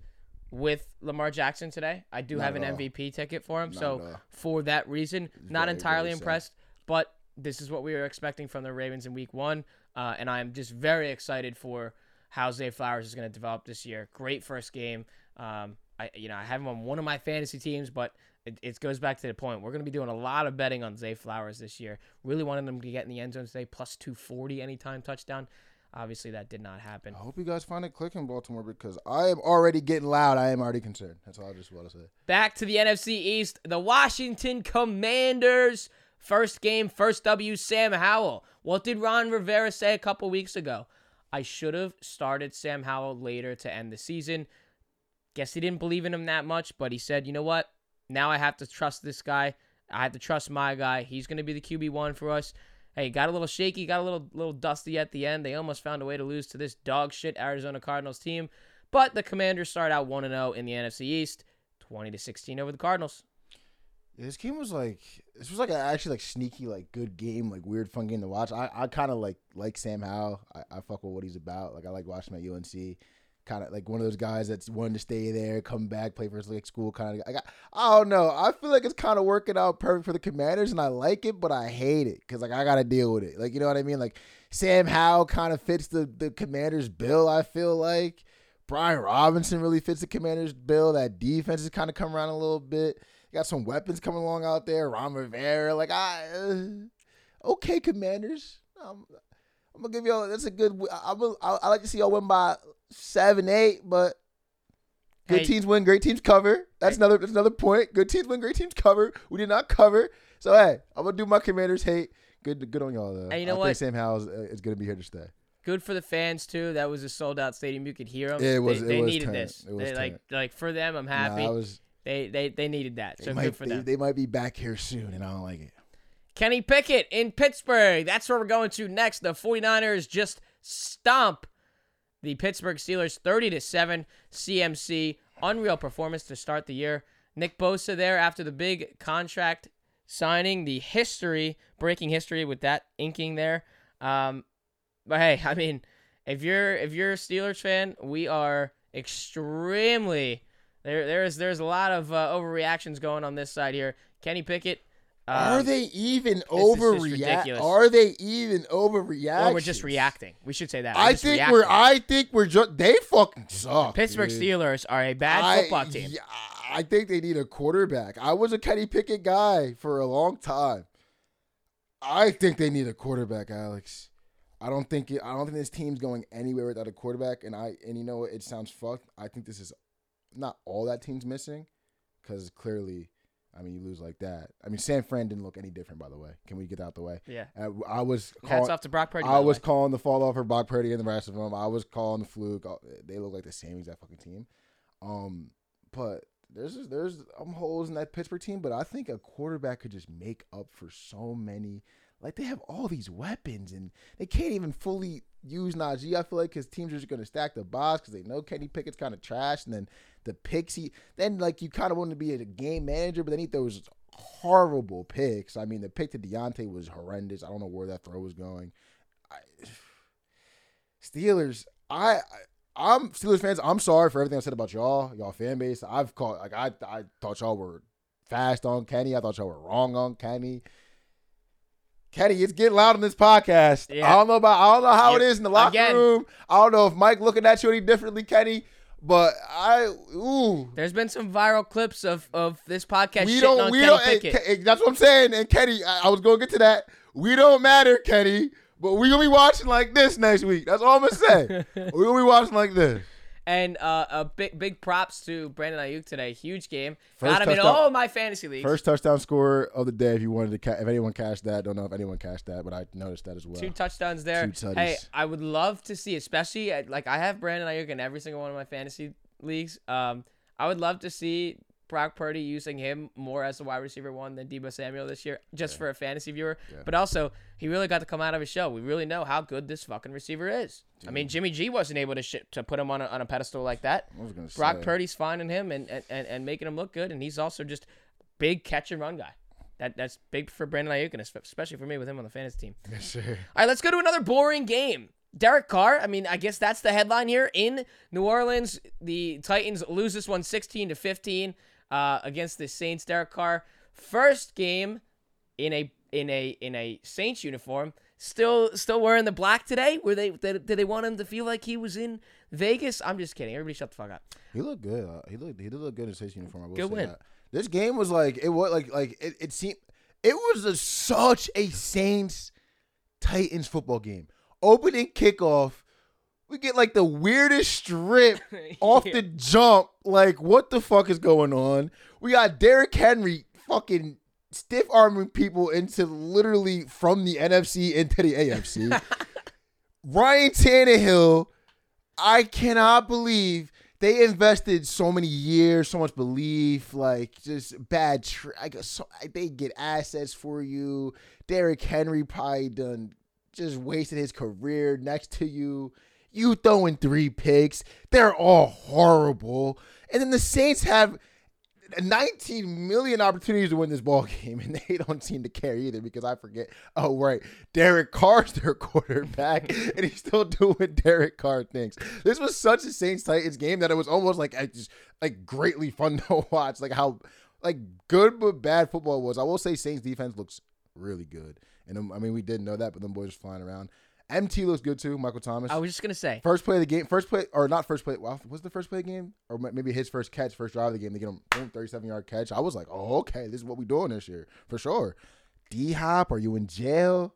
Speaker 1: with Lamar Jackson today. I do not have an MVP ticket for him. Not so for that reason, not very, entirely very impressed, but this is what we were expecting from the Ravens in week one. Uh, and I'm just very excited for how Zay Flowers is going to develop this year. Great first game. Um, I, you know, I have him on one of my fantasy teams, but it, it goes back to the point. We're going to be doing a lot of betting on Zay Flowers this year. Really wanted him to get in the end zone today, plus 240 anytime touchdown. Obviously, that did not happen.
Speaker 2: I hope you guys find it clicking, Baltimore, because I am already getting loud. I am already concerned. That's all I just want to say.
Speaker 1: Back to the NFC East, the Washington Commanders. First game, first W, Sam Howell. What did Ron Rivera say a couple weeks ago? I should have started Sam Howell later to end the season. Guess he didn't believe in him that much, but he said, you know what? Now I have to trust this guy. I have to trust my guy. He's going to be the QB1 for us. Hey, got a little shaky, got a little little dusty at the end. They almost found a way to lose to this dog shit Arizona Cardinals team, but the Commanders start out 1 0 in the NFC East, 20 to 16 over the Cardinals.
Speaker 2: This game was like this was like an actually like sneaky like good game like weird fun game to watch. I, I kind of like like Sam Howell. I, I fuck with what he's about. Like I like watching him at UNC kind of like one of those guys that's wanting to stay there, come back, play for his like school kind of. I got, I don't know. I feel like it's kind of working out perfect for the Commanders, and I like it, but I hate it because like I got to deal with it. Like you know what I mean? Like Sam Howell kind of fits the the Commanders' bill. I feel like Brian Robinson really fits the Commanders' bill. That defense has kind of come around a little bit. You got some weapons coming along out there. Ron Rivera, like I, uh, okay, Commanders. Um, I'm gonna give y'all. That's a good. I'm. A, I, I like to see y'all win by seven, eight, but good hey. teams win, great teams cover. That's hey. another that's another point. Good teams win, great teams cover. We did not cover. So hey, I'm gonna do my commanders hate. Good good on y'all though.
Speaker 1: And you know
Speaker 2: I
Speaker 1: what?
Speaker 2: Think Sam Howell is, uh, is gonna be here to stay.
Speaker 1: Good for the fans too. That was a sold out stadium. You could hear them.
Speaker 2: It was.
Speaker 1: They,
Speaker 2: it
Speaker 1: they
Speaker 2: was
Speaker 1: needed this. They, like like for them, I'm happy.
Speaker 2: Nah, was,
Speaker 1: they they they needed that. So
Speaker 2: might,
Speaker 1: good for
Speaker 2: they,
Speaker 1: them.
Speaker 2: They might be back here soon, and I don't like it.
Speaker 1: Kenny Pickett in Pittsburgh. That's where we're going to next. The 49ers just stomp the Pittsburgh Steelers 30 to 7 CMC. Unreal performance to start the year. Nick Bosa there after the big contract signing, the history, breaking history with that inking there. Um, but hey, I mean, if you're if you're a Steelers fan, we are extremely there. There's there's a lot of uh, overreactions going on this side here. Kenny Pickett
Speaker 2: um, are they even overreact? Are they even overreacting?
Speaker 1: Or we're just reacting. We should say that.
Speaker 2: We're I think reacting. we're. I think we're just. They fucking suck.
Speaker 1: The Pittsburgh
Speaker 2: dude.
Speaker 1: Steelers are a bad football team.
Speaker 2: Yeah, I think they need a quarterback. I was a Kenny Pickett guy for a long time. I think they need a quarterback, Alex. I don't think it, I don't think this team's going anywhere without a quarterback. And I and you know what? It sounds fucked. I think this is not all that team's missing, because clearly I mean, you lose like that. I mean, San Fran didn't look any different, by the way. Can we get out the way?
Speaker 1: Yeah.
Speaker 2: Uh, I was
Speaker 1: Hats
Speaker 2: calling,
Speaker 1: off to Brock Purdy.
Speaker 2: I was
Speaker 1: way.
Speaker 2: calling the fall off for Brock Purdy and the rest of them. I was calling the fluke. Uh, They look like the same exact fucking team. Um, but there's there's um, holes in that Pittsburgh team. But I think a quarterback could just make up for so many. Like they have all these weapons and they can't even fully use Najee. I feel like because teams are just gonna stack the box because they know Kenny Pickett's kind of trash, and then the picks he then like you kind of want to be a game manager, but then he throws horrible picks. I mean, the pick to Deontay was horrendous. I don't know where that throw was going. I, Steelers, I, I I'm Steelers fans. I'm sorry for everything I said about y'all, y'all fan base. I've called like I I thought y'all were fast on Kenny. I thought y'all were wrong on Kenny. Kenny, it's getting loud on this podcast.
Speaker 1: Yeah.
Speaker 2: I don't know about I don't know how it is in the locker
Speaker 1: Again.
Speaker 2: room. I don't know if Mike looking at you any differently, Kenny. But I ooh.
Speaker 1: There's been some viral clips of, of this podcast
Speaker 2: we don't.
Speaker 1: on
Speaker 2: We
Speaker 1: Kenny
Speaker 2: don't. Ke- that's what I'm saying. And Kenny, I, I was going to get to that. We don't matter, Kenny. But we gonna be watching like this next week. That's all I'm gonna say. we gonna be watching like this.
Speaker 1: And uh, a big big props to Brandon Aiyuk today. Huge game.
Speaker 2: First
Speaker 1: Got him in all my fantasy leagues.
Speaker 2: First touchdown scorer of the day. If you wanted to, ca- if anyone cashed that, don't know if anyone cashed that, but I noticed that as well.
Speaker 1: Two touchdowns there.
Speaker 2: Two tutties.
Speaker 1: hey, I would love to see, especially uh, like I have Brandon Aiyuk in every single one of my fantasy leagues. Um, I would love to see Brock Purdy using him more as a wide receiver one than Deebo Samuel this year, just for a fantasy viewer. But also, he really got to come out of his show. We really know how good this fucking receiver is. I mean, Jimmy G wasn't able to sh- to put him on a, on a pedestal like that.
Speaker 2: Gonna say.
Speaker 1: Brock Purdy's finding him and, and, and, and making him look good, and he's also just big catch and run guy. That that's big for Brandon Aiyuk, and especially for me with him on the fantasy team.
Speaker 2: Yes, sir.
Speaker 1: All right, let's go to another boring game. Derek Carr, I mean, I guess that's the headline here. In New Orleans, the Titans lose this one 16 to 15 uh, against the Saints. Derek Carr, first game in a in a in a Saints uniform. Still still wearing the black today. Were they did, did they want him to feel like he was in Vegas? I'm just kidding. Everybody shut the fuck up.
Speaker 2: He looked good. Uh, he looked. He did look good in Saints uniform. I will
Speaker 1: Good
Speaker 2: say
Speaker 1: win.
Speaker 2: that. This game was like it was like like it, it seemed it was a, such a Saints Titans football game. Opening kickoff, we get like the weirdest strip off
Speaker 1: Yeah.
Speaker 2: the jump. Like what the fuck is going on? We got Derrick Henry fucking stiff arming people into literally from the NFC into the AFC. Ryan Tannehill, I cannot believe they invested so many years, so much belief, like just bad. Tra- I guess so, they get assets for you. Derrick Henry probably done just wasted his career next to you. You throwing three picks, they're all horrible. And then the Saints have 19 million opportunities to win this ball game, and they don't seem to care either because I forget. Oh, right. Derek Carr's their quarterback, and he's still doing Derek Carr things. This was such a Saints Titans game that it was almost like I just like greatly fun to watch. Like how like good but bad football was. I will say Saints defense looks really good, and um, I mean we didn't know that, but them boys are flying around. MT looks good too. Michael Thomas.
Speaker 1: I was just gonna say.
Speaker 2: First play of the game, first play or not first play. Well, was the first play of the game, or maybe his first catch, first drive of the game? They get him boom, thirty-seven yard catch. I was like, oh, okay, this is what we doing this year for sure. D Hop, are you in jail?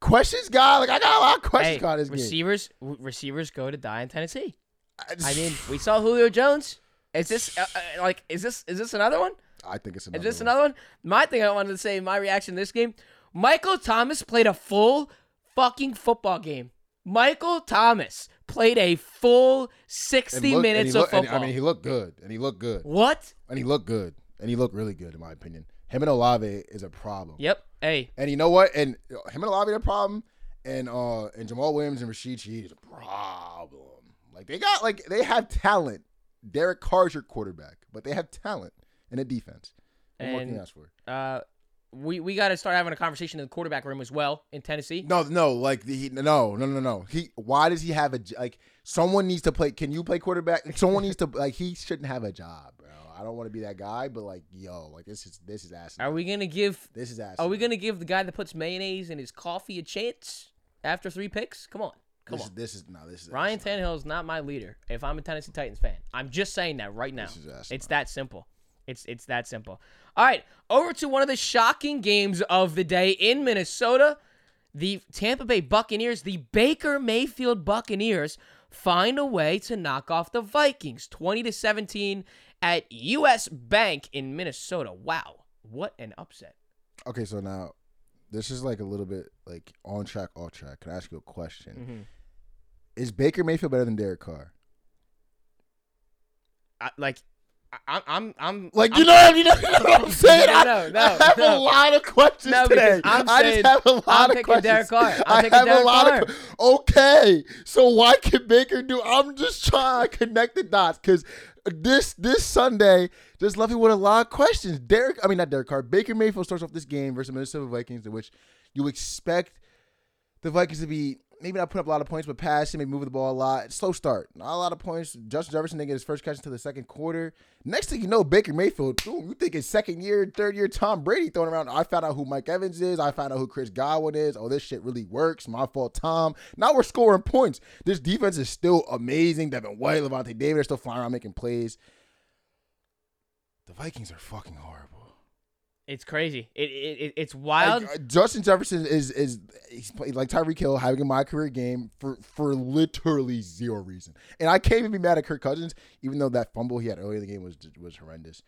Speaker 2: Questions, guy. Like I got a lot of questions
Speaker 1: Hey,
Speaker 2: this game.
Speaker 1: receivers w- receivers go to die in Tennessee.
Speaker 2: I,
Speaker 1: I mean, we saw Julio Jones. Is this uh, uh, like is this is this another one?
Speaker 2: I think it's another.
Speaker 1: Is this
Speaker 2: one.
Speaker 1: another one? My thing I wanted to say, my reaction to this game, Michael Thomas played a full fucking football game. Michael Thomas played a full 60
Speaker 2: look- and he
Speaker 1: minutes of
Speaker 2: and-
Speaker 1: football.
Speaker 2: I mean, he looked good, and he looked good,
Speaker 1: what?
Speaker 2: and he looked good, and he looked really good in my opinion. Him and Olave is a problem.
Speaker 1: Yep. Hey,
Speaker 2: And you know what? And him and Olave are a problem. And uh and Jamaal Williams and Rashid Shaheed is a problem. Like they got like they have talent. Derek Carr's your quarterback, but they have talent in a defense. And what more can you ask for?
Speaker 1: uh, we we got to start having a conversation in the quarterback room as well in Tennessee.
Speaker 2: No, no, like he, no, no, no, no. He why does he have a like someone needs to play can you play quarterback? Someone needs to like he shouldn't have a job, bro. I don't want to be that guy, but like yo, like this is this is ass.
Speaker 1: Are we gonna give?
Speaker 2: This is ass.
Speaker 1: Are we gonna give the guy that puts mayonnaise in his coffee a chance after three picks? Come on, come
Speaker 2: this
Speaker 1: on.
Speaker 2: Is, this is no, this is
Speaker 1: Ryan
Speaker 2: asinine.
Speaker 1: Tannehill is not my leader. If I'm a Tennessee Titans fan, I'm just saying that right now.
Speaker 2: This is.
Speaker 1: It's that simple. It's it's that simple. All right, over to one of the shocking games of the day in Minnesota. The Tampa Bay Buccaneers, the Baker Mayfield Buccaneers, find a way to knock off the Vikings 20 to 17 at US Bank in Minnesota. Wow. What an upset.
Speaker 2: Okay, so now this is like a little bit like on track, off track. Can I ask you a question?
Speaker 1: Mm-hmm.
Speaker 2: Is Baker Mayfield better than Derek Carr?
Speaker 1: I, like I, I'm I'm
Speaker 2: Like
Speaker 1: I'm,
Speaker 2: you know, you know, you know what I'm saying?
Speaker 1: No, no, no,
Speaker 2: I have
Speaker 1: no.
Speaker 2: a lot of questions
Speaker 1: No,
Speaker 2: today.
Speaker 1: I'm
Speaker 2: I
Speaker 1: saying-
Speaker 2: just have a lot
Speaker 1: I'm
Speaker 2: of questions.
Speaker 1: Derek Carr. I'm
Speaker 2: I have
Speaker 1: Derek
Speaker 2: a lot
Speaker 1: Carr.
Speaker 2: of. Okay, so why can Baker do? I'm just trying to connect the dots because this this Sunday just left me with a lot of questions. Derek, I mean not Derek Carr. Baker Mayfield starts off this game versus the Minnesota Vikings, in which you expect the Vikings to be maybe not put up a lot of points, but passing, maybe moving the ball a lot. Slow start, not a lot of points. Justin Jefferson didn't get his first catch until the second quarter. Next thing you know, Baker Mayfield, you think his second year, third year Tom Brady throwing around. I found out who Mike Evans is. I found out who Chris Godwin is. Oh, this shit really works. My fault, Tom. Now we're scoring points. This defense is still amazing. Devin White, Lavonte David are still flying around making plays. The Vikings are fucking horrible.
Speaker 1: It's crazy. It, it, it it's wild.
Speaker 2: Like, uh, Justin Jefferson is is he's played like Tyreek Hill having a my career game for for literally zero reason. And I can't even be mad at Kirk Cousins, even though that fumble he had earlier in the game was was horrendous.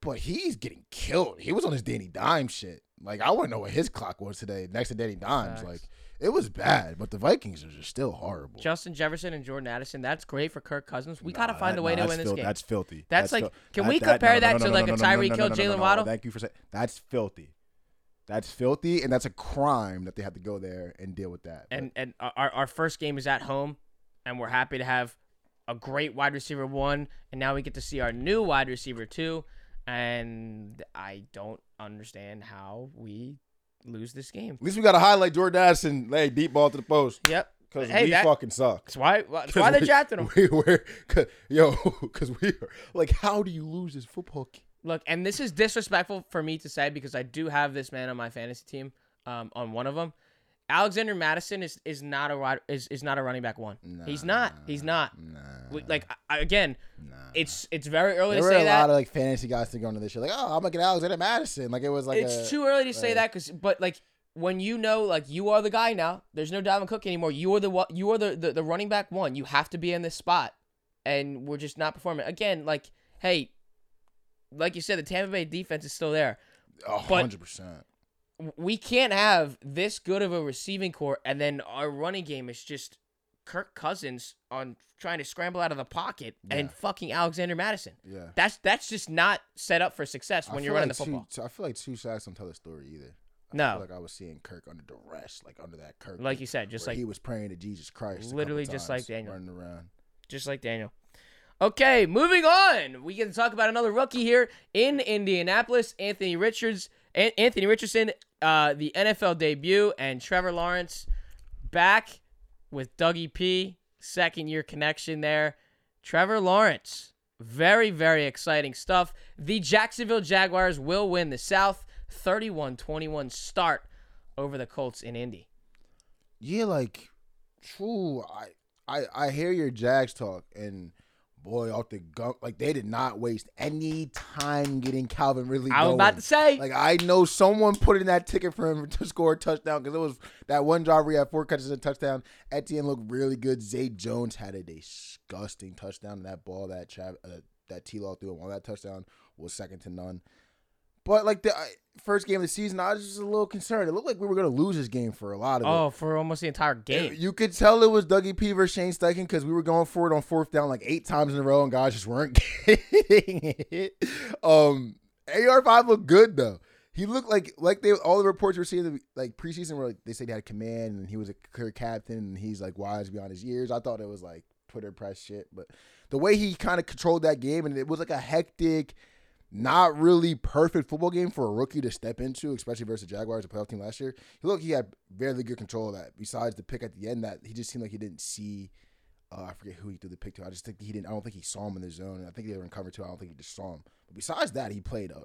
Speaker 2: But he's getting killed. He was on his Danny Dimes shit. Like I want to know what his clock was today next to Danny Dimes. Like it was bad, but the Vikings are just still horrible.
Speaker 1: Justin Jefferson and Jordan Addison. That's great for Kirk Cousins. We
Speaker 2: Nah,
Speaker 1: gotta find
Speaker 2: that-
Speaker 1: a way
Speaker 2: nah,
Speaker 1: to win this
Speaker 2: fil-
Speaker 1: game.
Speaker 2: That's filthy.
Speaker 1: That's like-
Speaker 2: fil-
Speaker 1: can we compare that to like a
Speaker 2: no,
Speaker 1: Tyreek
Speaker 2: no,
Speaker 1: Hill,
Speaker 2: no, no,
Speaker 1: Jalen
Speaker 2: no,
Speaker 1: Waddle?
Speaker 2: Thank you for saying that's filthy. That's filthy, and that's a crime that they have to go there and deal with that. But
Speaker 1: and and our our first game is at home, and we're happy to have a great wide receiver one, and now we get to see our new wide receiver two, and I don't understand how we lose this game.
Speaker 2: at least we got to highlight Jordan Addison, hey, deep ball to the post
Speaker 1: Yep.
Speaker 2: because
Speaker 1: Hey,
Speaker 2: we
Speaker 1: that-
Speaker 2: fucking suck.
Speaker 1: That's why. That's why they drafted him.
Speaker 2: We were, cause, yo, because we are like, how do you lose this football game?
Speaker 1: Look, and this is disrespectful for me to say because I do have this man on my fantasy team, um, on one of them. Alexander Mattison is is not a is, is not a running back one. He's not. He's not.
Speaker 2: Nah,
Speaker 1: Like I, again,
Speaker 2: nah.
Speaker 1: it's it's very early
Speaker 2: there
Speaker 1: to
Speaker 2: were
Speaker 1: say
Speaker 2: a lot of like fantasy guys to go into this shit. Like, oh, I'm gonna get Alexander Mattison. Like it was like
Speaker 1: it's
Speaker 2: a,
Speaker 1: too early to say that because but like when you know like you are the guy now there's no Dalvin Cook anymore you are the you are the, the the running back one you have to be in this spot and we're just not performing again like hey like you said the Tampa Bay defense is still there
Speaker 2: a
Speaker 1: but-
Speaker 2: hundred percent.
Speaker 1: We can't have this good of a receiving core and then our running game is just Kirk Cousins on trying to scramble out of the pocket and fucking Alexander Mattison
Speaker 2: Yeah.
Speaker 1: that's that's just not set up for success when you're running
Speaker 2: like
Speaker 1: the football
Speaker 2: Two, I feel like two sacks don't tell the story either. I
Speaker 1: No.
Speaker 2: feel like I was seeing Kirk under duress, like under that Kirk.
Speaker 1: like you said just like
Speaker 2: he was praying to Jesus Christ.
Speaker 1: Literally just like Daniel.
Speaker 2: running around.
Speaker 1: just like Daniel. Okay, moving on. We can talk about another rookie here in Indianapolis, Anthony Richards, An- Anthony Richardson, uh, the NFL debut, and Trevor Lawrence back with Dougie P, second year connection there. Trevor Lawrence, very very exciting stuff. The Jacksonville Jaguars will win the South, 31-21 start over the Colts in Indy.
Speaker 2: Yeah, like true. I I I hear your Jags talk, and boy, off the gunk, like they did not waste any time getting Calvin Ridley.
Speaker 1: I was about to say,
Speaker 2: Like I know someone put in that ticket for him to score a touchdown because it was that one drive where he had four catches and a touchdown. Etienne looked really good. Zay Jones had a disgusting touchdown. That ball that Trav, uh, that T Law threw him on that touchdown was second to none. But like the first game of the season, I was just a little concerned. It looked like we were gonna lose this game for a lot of it.
Speaker 1: oh, for almost the entire game.
Speaker 2: You could tell it was Dougie P versus Shane Steichen because we were going for it on fourth down like eight times in a row, and guys just weren't getting it. Um, AR five looked good though. He looked like like they all the reports we were seeing the, like preseason where like, they said he had command and he was a clear captain and he's like wise beyond his years. I thought it was like Twitter press shit, but the way he kind of controlled that game and it was like a hectic, not really perfect football game for a rookie to step into, especially versus the Jaguars, a playoff team last year. Look, he had very good control of that. Besides the pick at the end, that he just seemed like he didn't see. Uh, I forget who he threw the pick to. I just think he didn't. I don't think he saw him in the zone. I think they were in cover two. I don't think he just saw him. But besides that, he played a,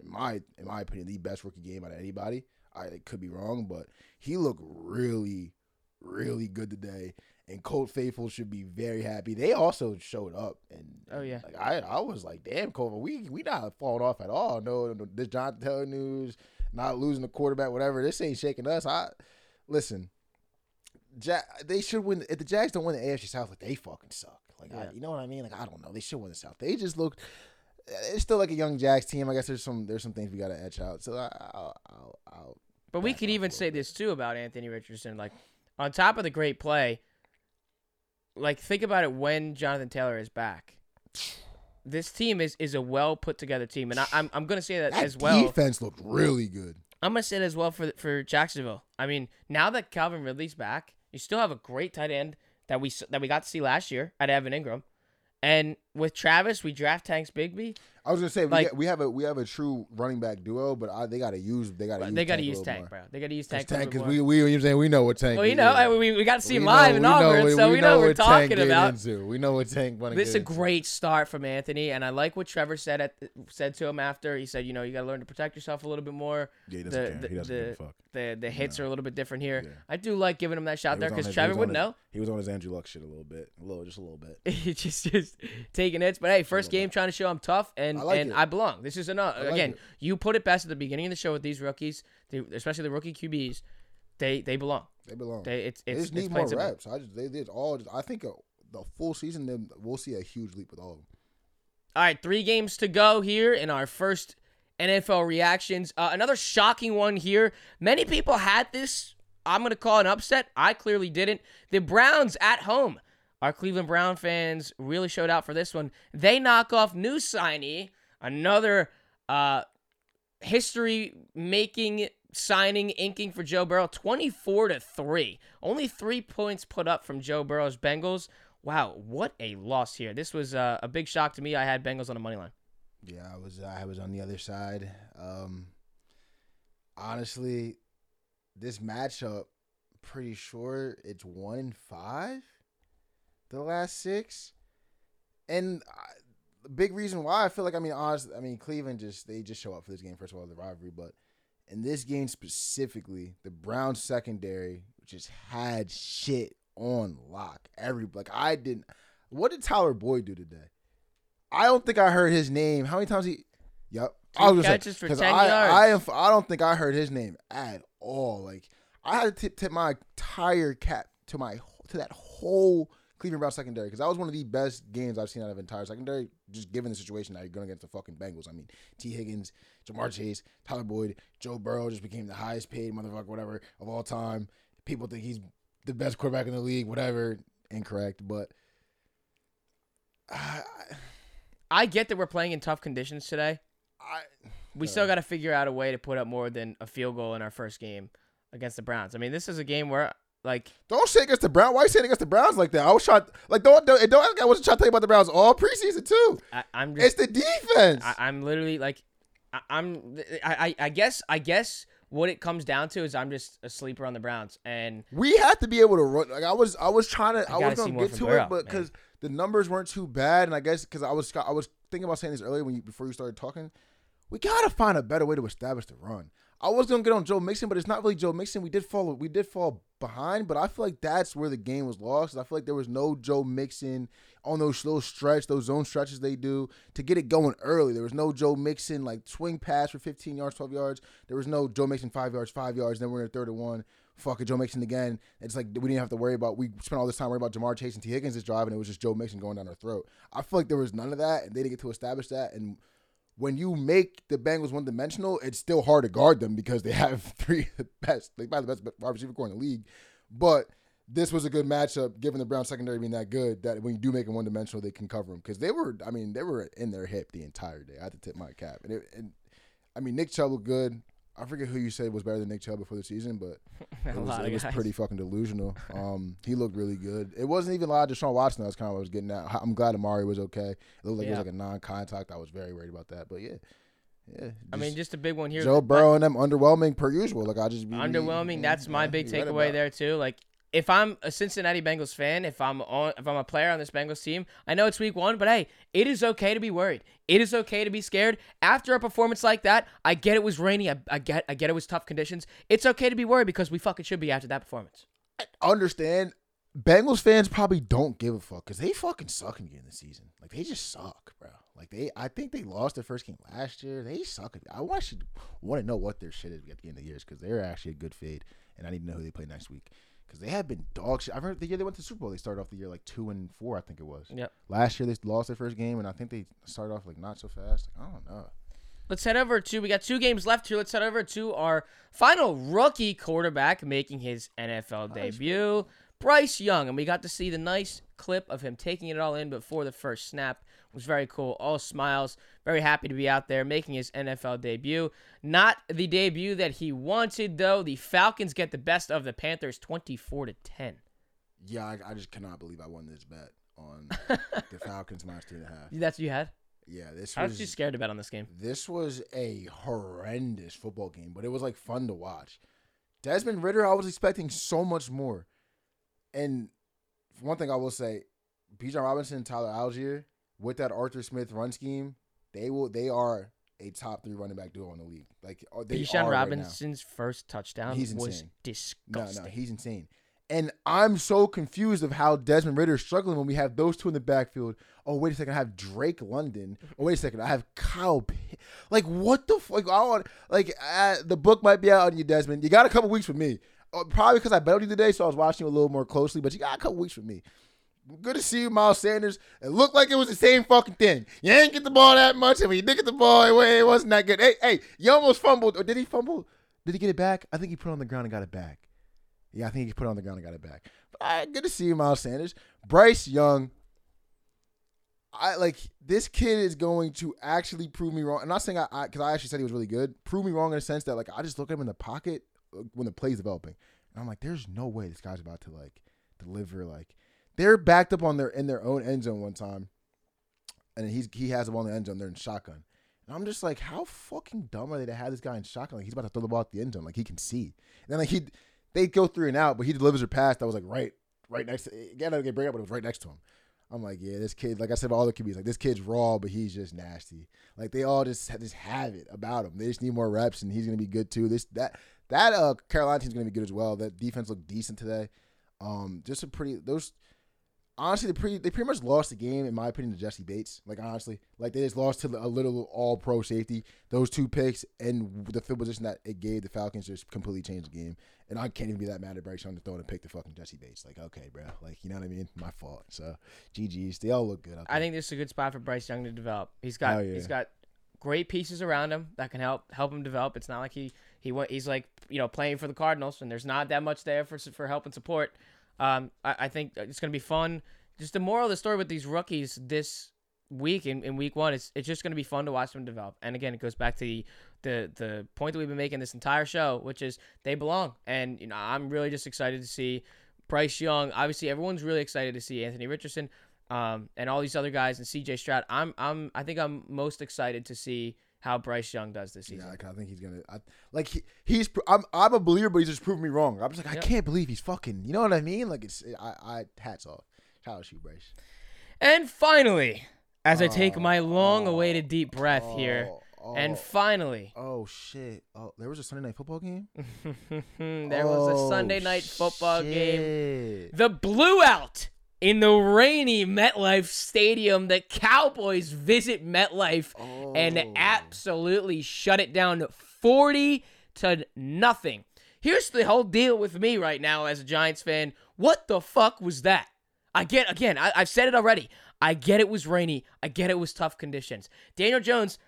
Speaker 2: in my in my opinion, the best rookie game out of anybody. I could be wrong, but he looked really, really good today. And Colt Faithful should be very happy. They also showed up, and
Speaker 1: Oh, yeah.
Speaker 2: like I, I was like, damn, Colt, we we not falling off at all. No, no this Jonathan Taylor news, not losing the quarterback, whatever. This ain't shaking us. I listen. Ja- they should win. If the Jags don't win the AFC South, like they fucking suck. Like I, you know what I mean? Like I don't know. They should win the South. They just look. It's still like a young Jags team. I guess there's some there's some things we gotta etch out. So I, I'll, I'll, I'll
Speaker 1: But we could even say this too about Anthony Richardson. Like, on top of the great play, like think about it when Jonathan Taylor is back. This team is is a well put together team, and I, I'm I'm gonna say that,
Speaker 2: that
Speaker 1: as well.
Speaker 2: The defense looked really good.
Speaker 1: I'm gonna say that as well for for Jacksonville. I mean, now that Calvin Ridley's back, you still have a great tight end that we that we got to see last year at Evan Engram, and with Travis, we draft Tank Bigsby.
Speaker 2: I was gonna say we,
Speaker 1: Like-
Speaker 2: get, we have a we have a true running back duo, but I, they gotta use they gotta use
Speaker 1: They got to
Speaker 2: Tank
Speaker 1: use Tank, bro. They got to use Tank.
Speaker 2: Tank because we we you know what saying we know what Tank.
Speaker 1: well, you
Speaker 2: is.
Speaker 1: know, I- we, we got to see him live
Speaker 2: we
Speaker 1: in Auburn, so we know, what we're
Speaker 2: Tank
Speaker 1: talking about.
Speaker 2: Into. We know what Tank.
Speaker 1: This is a great start from Anthony, and I like what Trevor said at said to him after. He said, you know, you got to learn to protect yourself a little bit more.
Speaker 2: Yeah, he
Speaker 1: The
Speaker 2: doesn't care.
Speaker 1: the
Speaker 2: He doesn't give a fuck.
Speaker 1: the, the hits
Speaker 2: No.
Speaker 1: are a little bit different here.
Speaker 2: Yeah.
Speaker 1: I do like giving him that shot
Speaker 2: He
Speaker 1: there because Trevor would know.
Speaker 2: He was on his Andrew Luck shit a little bit, a little, just a little bit.
Speaker 1: He just just taking hits. But hey, first game trying to show I'm tough and
Speaker 2: I like
Speaker 1: and
Speaker 2: it.
Speaker 1: I belong. This is another
Speaker 2: like
Speaker 1: again.
Speaker 2: it.
Speaker 1: You put it best at the beginning of the show with these rookies, they, especially the rookie QBs. They they belong.
Speaker 2: They belong.
Speaker 1: They it's
Speaker 2: They
Speaker 1: it's,
Speaker 2: just
Speaker 1: it's
Speaker 2: need
Speaker 1: plain
Speaker 2: more
Speaker 1: simple.
Speaker 2: reps. I just they did all. Just, I think uh, the full season, then we'll see a huge leap with all of them.
Speaker 1: All right, three games to go here in our first NFL reactions. Uh, another shocking one here. Many people had this. I'm going to call it an upset. I clearly didn't. The Browns at home. Our Cleveland Brown fans really showed out for this one. They knock off new signee, another uh, history making signing inking for Joe Burrow 24 to 3. Only 3 points put up from Joe Burrow's Bengals. Wow, what a loss here. This was uh, a big shock to me. I had Bengals on the money line.
Speaker 2: Yeah, I was I was on the other side. Um, honestly, this matchup, pretty sure it's one in five. The last six, and I, the big reason why I feel like I mean honestly, I mean Cleveland just they just show up for this game. First of all, the rivalry, but in this game specifically, the Browns secondary just had shit on lock. Every like I didn't. What did Tyler Boyd do today? I don't think I heard his name. How many times he? Yep.
Speaker 1: Two
Speaker 2: I was
Speaker 1: catches for
Speaker 2: 'cause
Speaker 1: 10
Speaker 2: I,
Speaker 1: yards.
Speaker 2: I, am, I don't think I heard his name at all. Like I had to tip, tip my entire cap to my to that whole Cleveland Brown secondary because that was one of the best games I've seen out of entire secondary. Just given the situation that you're going against the fucking Bengals. I mean, T. Higgins, Ja'Marr Chase, Tyler Boyd, Joe Burrow just became the highest paid motherfucker, whatever of all time. People think he's the best quarterback in the league. Whatever, incorrect, but. I,
Speaker 1: I get that we're playing in tough conditions today.
Speaker 2: I,
Speaker 1: We still got to figure out a way to put up more than a field goal in our first game against the Browns. I mean, this is a game where, like,
Speaker 2: Don't say against the Browns. Why are you saying against the Browns like that? I was trying, like, don't, don't, don't I wasn't trying to tell you about the Browns all preseason too.
Speaker 1: I, I'm just,
Speaker 2: It's the defense.
Speaker 1: I, I'm literally like, I, I'm, I, I, I guess, I guess what it comes down to is I'm just a sleeper on the Browns, and
Speaker 2: we have to be able to run. Like I was, I was trying to,
Speaker 1: I
Speaker 2: I, was gonna get to
Speaker 1: Burrow,
Speaker 2: it, but because the numbers weren't too bad, and I guess because I was, I was thinking about saying this earlier when you before you started talking, we gotta find a better way to establish the run. I was gonna get on Joe Mixon, but it's not really Joe Mixon. We did fall, we did fall behind, but I feel like that's where the game was lost. I feel like there was no Joe Mixon on those little stretch, those zone stretches they do to get it going early. There was no Joe Mixon like swing pass for 15 yards, 12 yards. There was no Joe Mixon five yards, five yards. Then we're in a third and one. Fuck it, Joe Mixon again. It's like we didn't have to worry about. We spent all this time worrying about Ja'Marr Chase and T Higgins drive, and it was just Joe Mixon going down our throat. I feel like there was none of that, and they didn't get to establish that. And when you make the Bengals one dimensional, it's still hard to guard them because they have three of the best, like by the best wide receiver core in the league. But this was a good matchup, given the Brown secondary being that good. That when you do make them one dimensional, they can cover them because they were. I mean, they were in their hip the entire day. I had to tip my cap, and, it, and I mean, Nick Chubb looked good. I forget who you said was better than Nick Chubb before the season, but it was, it was pretty fucking delusional. Um, he looked really good. It wasn't even a lot of Deshaun Watson. That's kind of what I was getting at. I'm glad Amari was okay. It looked like it was like a non-contact. I was very worried about that, but yeah, yeah.
Speaker 1: I mean, just a big one here.
Speaker 2: Joe Burrow and them underwhelming per usual. Like I just be,
Speaker 1: underwhelming. That's my big takeaway there too. Like if I'm a Cincinnati Bengals fan, if I'm on, if I'm a player on this Bengals team, I know it's week one, but hey, it is okay to be worried. It is okay to be scared after a performance like that. I get it was rainy. I, I get, I get it was tough conditions. It's okay to be worried because we fucking should be after that performance.
Speaker 2: I understand. Bengals fans probably don't give a fuck because they fucking suck again this season. Like they just suck, bro. Like they, I think they lost their first game last year. They suck. I actually want to know what their shit is at the end of the year because they're actually a good fade, and I need to know who they play next week because they have been dog shit. I remember the year they went to the Super Bowl, they started off the year like two and four, I think it was.
Speaker 1: Yep.
Speaker 2: Last year they lost their first game, and I think they started off like not so fast. I don't know.
Speaker 1: Let's head over to. We got two games left here. Let's head over to our final rookie quarterback making his NFL debut, Bryce Young, and we got to see the nice clip of him taking it all in before the first snap. It was very cool. All smiles. Very happy to be out there making his NFL debut. Not the debut that he wanted though. The Falcons get the best of the Panthers, twenty-four to ten.
Speaker 2: Yeah, I, I just cannot believe I won this bet on the Falcons minus two and a half.
Speaker 1: That's what you had.
Speaker 2: Yeah, this was
Speaker 1: I was
Speaker 2: was
Speaker 1: too scared to bet on this game.
Speaker 2: this was a horrendous football game, but it was like fun to watch. Desmond Ridder, I was expecting so much more. And one thing I will say, Bijan Robinson, Tyler Allgeier, with that Arthur Smith run scheme, they will they are a top three running back duo in the league. Like uh, they
Speaker 1: Bijan
Speaker 2: are right now.
Speaker 1: Robinson's first touchdown
Speaker 2: He's
Speaker 1: was
Speaker 2: insane. No,
Speaker 1: disgusting.
Speaker 2: no, he's insane. And I'm so confused of how Desmond Ridder is struggling when we have those two in the backfield. Oh, wait a second, I have Drake London. Oh, wait a second, I have Kyle. Pitt. Like, what the fuck? I want like uh, the book might be out on you, Desmond. You got a couple weeks with me. Uh, probably because I bet on you today, so I was watching you a little more closely. But you got a couple weeks with me. Good to see you, Miles Sanders. It looked like it was the same fucking thing. You ain't get the ball that much, and when you did get the ball, it wasn't that good. Hey, hey, you almost fumbled. Or did he fumble? Did he get it back? I think he put it on the ground and got it back. Yeah, I think he put it on the ground and got it back. But all right, good to see you, Miles Sanders. Bryce Young. I like this kid is going to actually prove me wrong. I'm not saying I because I, actually said he was really good. Prove me wrong in a sense that like I just look at him in the pocket uh, when the play's developing, and I'm like, there's no way this guy's about to like deliver. Like they're backed up on their in their own end zone one time, and he's he has the ball the end zone. They're in shotgun, and I'm just like, how fucking dumb are they to have this guy in shotgun? Like he's about to throw the ball at the end zone, like he can see. And then like he they go through and out, but he delivers a pass that was like right right next to again. I get break up, but it was right next to him. I'm like, yeah, this kid, like I said all the QBs, like this kid's raw, but he's just nasty. Like they all just just have it about him. They just need more reps, and he's gonna be good too. This that that uh Carolina team's gonna be good as well. That defense looked decent today. Um, just a pretty those. Honestly, they pretty they pretty much lost the game in my opinion to Jessie Bates. Like honestly, like they just lost to a little All Pro safety. Those two picks and the field position that it gave the Falcons just completely changed the game. And I can't even be that mad at Bryce Young to throw in a pick to fucking Jessie Bates. Like okay, bro, like you know what I mean? My fault. So GGs, they all look good. Out
Speaker 1: I think this is a good spot for Bryce Young to develop. He's got
Speaker 2: yeah.
Speaker 1: he's got great pieces around him that can help help him develop. It's not like he he went he's like you know playing for the Cardinals and there's not that much there for for help and support. Um, I, I think it's gonna be fun. Just the moral of the story with these rookies this week in, in week one is it's just gonna be fun to watch them develop. And again, it goes back to the the the point that we've been making this entire show, which is they belong. And you know I'm really just excited to see Bryce Young. Obviously, everyone's really excited to see Anthony Richardson um, and all these other guys and CJ Stroud. I'm I'm I think I'm most excited to see how Bryce Young does this season.
Speaker 2: Yeah, like, I think he's gonna. I, like he, he's. I'm. I'm a believer, but he's just proving me wrong. I'm just like,
Speaker 1: Yep.
Speaker 2: I can't believe he's fucking. You know what I mean? Like it's. I. I hats off. Shout out to you, Bryce.
Speaker 1: And finally, as I take
Speaker 2: Oh,
Speaker 1: my long-awaited oh, deep breath here,
Speaker 2: Oh,
Speaker 1: and
Speaker 2: oh,
Speaker 1: finally,
Speaker 2: oh shit! Oh, there was a Sunday night football game.
Speaker 1: there was a
Speaker 2: Oh,
Speaker 1: Sunday night oh, football game. The blew out in the rainy MetLife Stadium. The Cowboys visit MetLife and
Speaker 2: Oh.
Speaker 1: absolutely shut it down 40 to nothing. Here's the whole deal with me right now as a Giants fan. What the fuck was that? I get again, I, I've said it already. I get it was rainy. I get it was tough conditions. Daniel Jones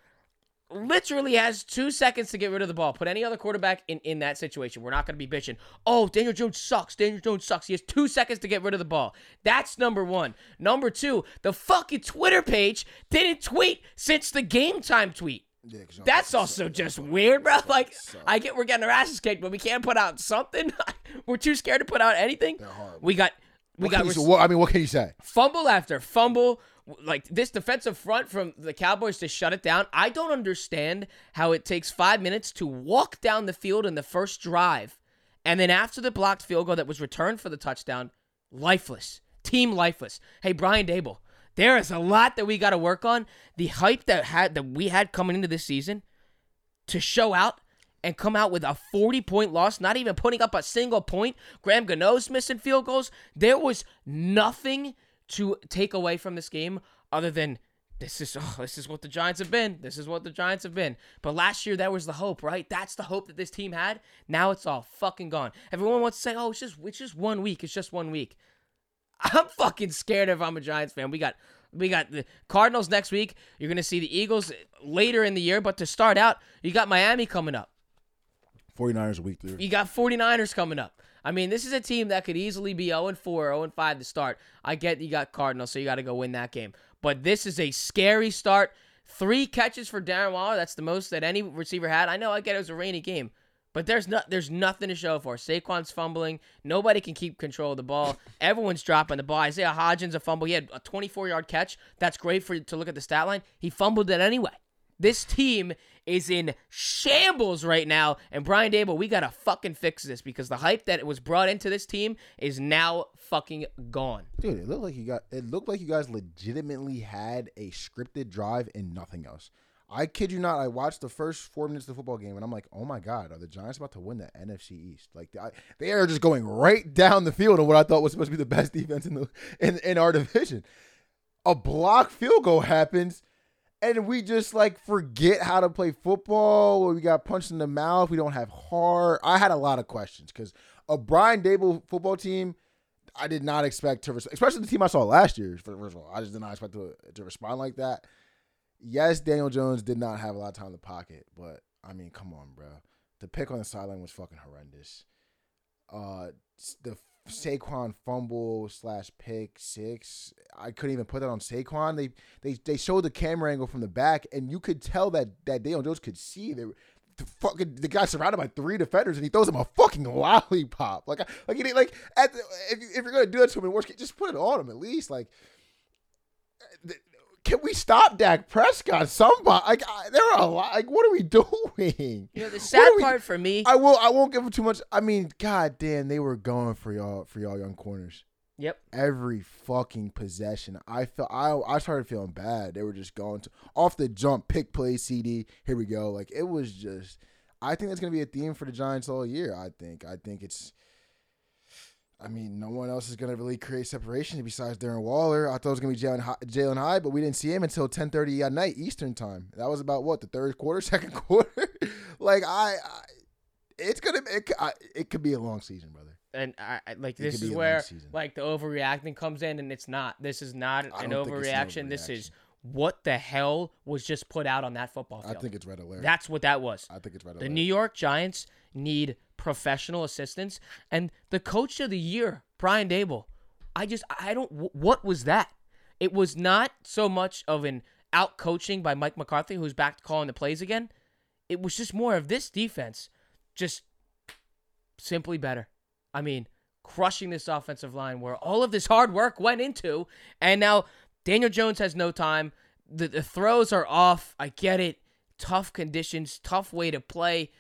Speaker 1: literally has two seconds to get rid of the ball. Put any other quarterback in, in that situation. We're not going to be bitching. Oh, Daniel Jones sucks. Daniel Jones sucks. He has two seconds to get rid of the ball. That's number one. Number two, the fucking Twitter page didn't tweet since the game time tweet.
Speaker 2: Yeah,
Speaker 1: That's also
Speaker 2: suck.
Speaker 1: just weird, bro. Like. I get we're getting our asses kicked, but we can't put out something. we're too scared to put out anything. We got, we
Speaker 2: What
Speaker 1: got
Speaker 2: you what- I mean, what can you say?
Speaker 1: fumble after fumble. Like this defensive front from the Cowboys to shut it down. I don't understand how it takes five minutes to walk down the field in the first drive, and then after the blocked field goal that was returned for the touchdown, lifeless. Team lifeless. Hey, Brian Daboll, there is a lot that we got to work on. The hype that had that we had coming into this season to show out and come out with a 40 point loss, not even putting up a single point. Graham Gano's missing field goals. There was nothing to take away from this game other than this is oh, this is what the Giants have been. This is what the Giants have been. But last year that was the hope, right? That's the hope that this team had. Now it's all fucking gone. Everyone wants to say, "Oh, it's just it's just one week. It's just one week." I'm fucking scared if I'm a Giants fan. We got we got the Cardinals next week. You're gonna see the Eagles later in the year, but to start out, you got Miami coming up.
Speaker 2: 49ers a week, dude.
Speaker 1: You got 49ers coming up. I mean, this is a team that could easily be 0 4, 0 5 to start. I get you got Cardinals, so you got to go win that game. But this is a scary start. Three catches for Darren Waller. That's the most that any receiver had. I know I get it was a rainy game, but there's no, there's nothing to show for. Saquon's fumbling. Nobody can keep control of the ball. Everyone's dropping the ball. Isaiah Hodgins a fumble. He had a 24 yard catch. That's great for to look at the stat line. He fumbled it anyway. This team is in shambles right now. And Brian Daboll, we gotta fucking fix this because the hype that was brought into this team is now fucking gone.
Speaker 2: Dude, it looked like you got it looked like you guys legitimately had a scripted drive and nothing else. I kid you not, I watched the first four minutes of the football game and I'm like, oh my god, are the Giants about to win the NFC East? Like I, they are just going right down the field on what I thought was supposed to be the best defense in the in, in our division. A block field goal happens and we just like forget how to play football. We got punched in the mouth. We don't have heart. I had a lot of questions because a Brian Daboll football team, I did not expect to, especially the team I saw last year. First of all, I just did not expect to, to respond like that. Yes, Daniel Jones did not have a lot of time in the pocket, but I mean, come on, bro. The pick on the sideline was fucking horrendous. Uh, the Saquon fumble slash pick six. I couldn't even put that on Saquon. They they they showed the camera angle from the back, and you could tell that that Daniel Jones could see they the fucking the guy surrounded by three defenders, and he throws him a fucking lollipop. Like like he like at the, if if you're gonna do that to him in worst case, just put it on him at least. Like can we stop Dak Prescott? Somebody like I, there are a lot. Like, what are we doing?
Speaker 1: You know, the sad we, part for me.
Speaker 2: I will. I won't give him too much. I mean, god damn, they were going for y'all for y'all young corners.
Speaker 1: Yep.
Speaker 2: Every fucking possession, I felt I I started feeling bad. They were just going to off the jump, pick play, CD. Here we go. Like it was just. I think that's gonna be a theme for the Giants all year. I think. I think it's I mean, no one else is going to really create separation besides Darren Waller. I thought it was going to be Jalen Jalin Hyatt, but we didn't see him until 10:30 at night Eastern time. That was about what the third quarter, second quarter. like I, I, it's gonna it, I, it could be a long season, brother.
Speaker 1: And I like it this is where like the overreacting comes in, and it's not. This is not an overreaction. An overreaction. This is what the hell was just put out on that football field.
Speaker 2: I think it's red alert.
Speaker 1: That's what that was.
Speaker 2: I think it's red
Speaker 1: alert. The New York Giants need professional assistants. And the coach of the year, Brian Daboll, I just, I don't, what was that? It was not so much of an out coaching by Mike McCarthy, who's back to calling the plays again. It was just more of this defense, just simply better. I mean, crushing this offensive line where all of this hard work went into. And now Daniel Jones has no time. The, the throws are off. I get it. Tough conditions, tough way to play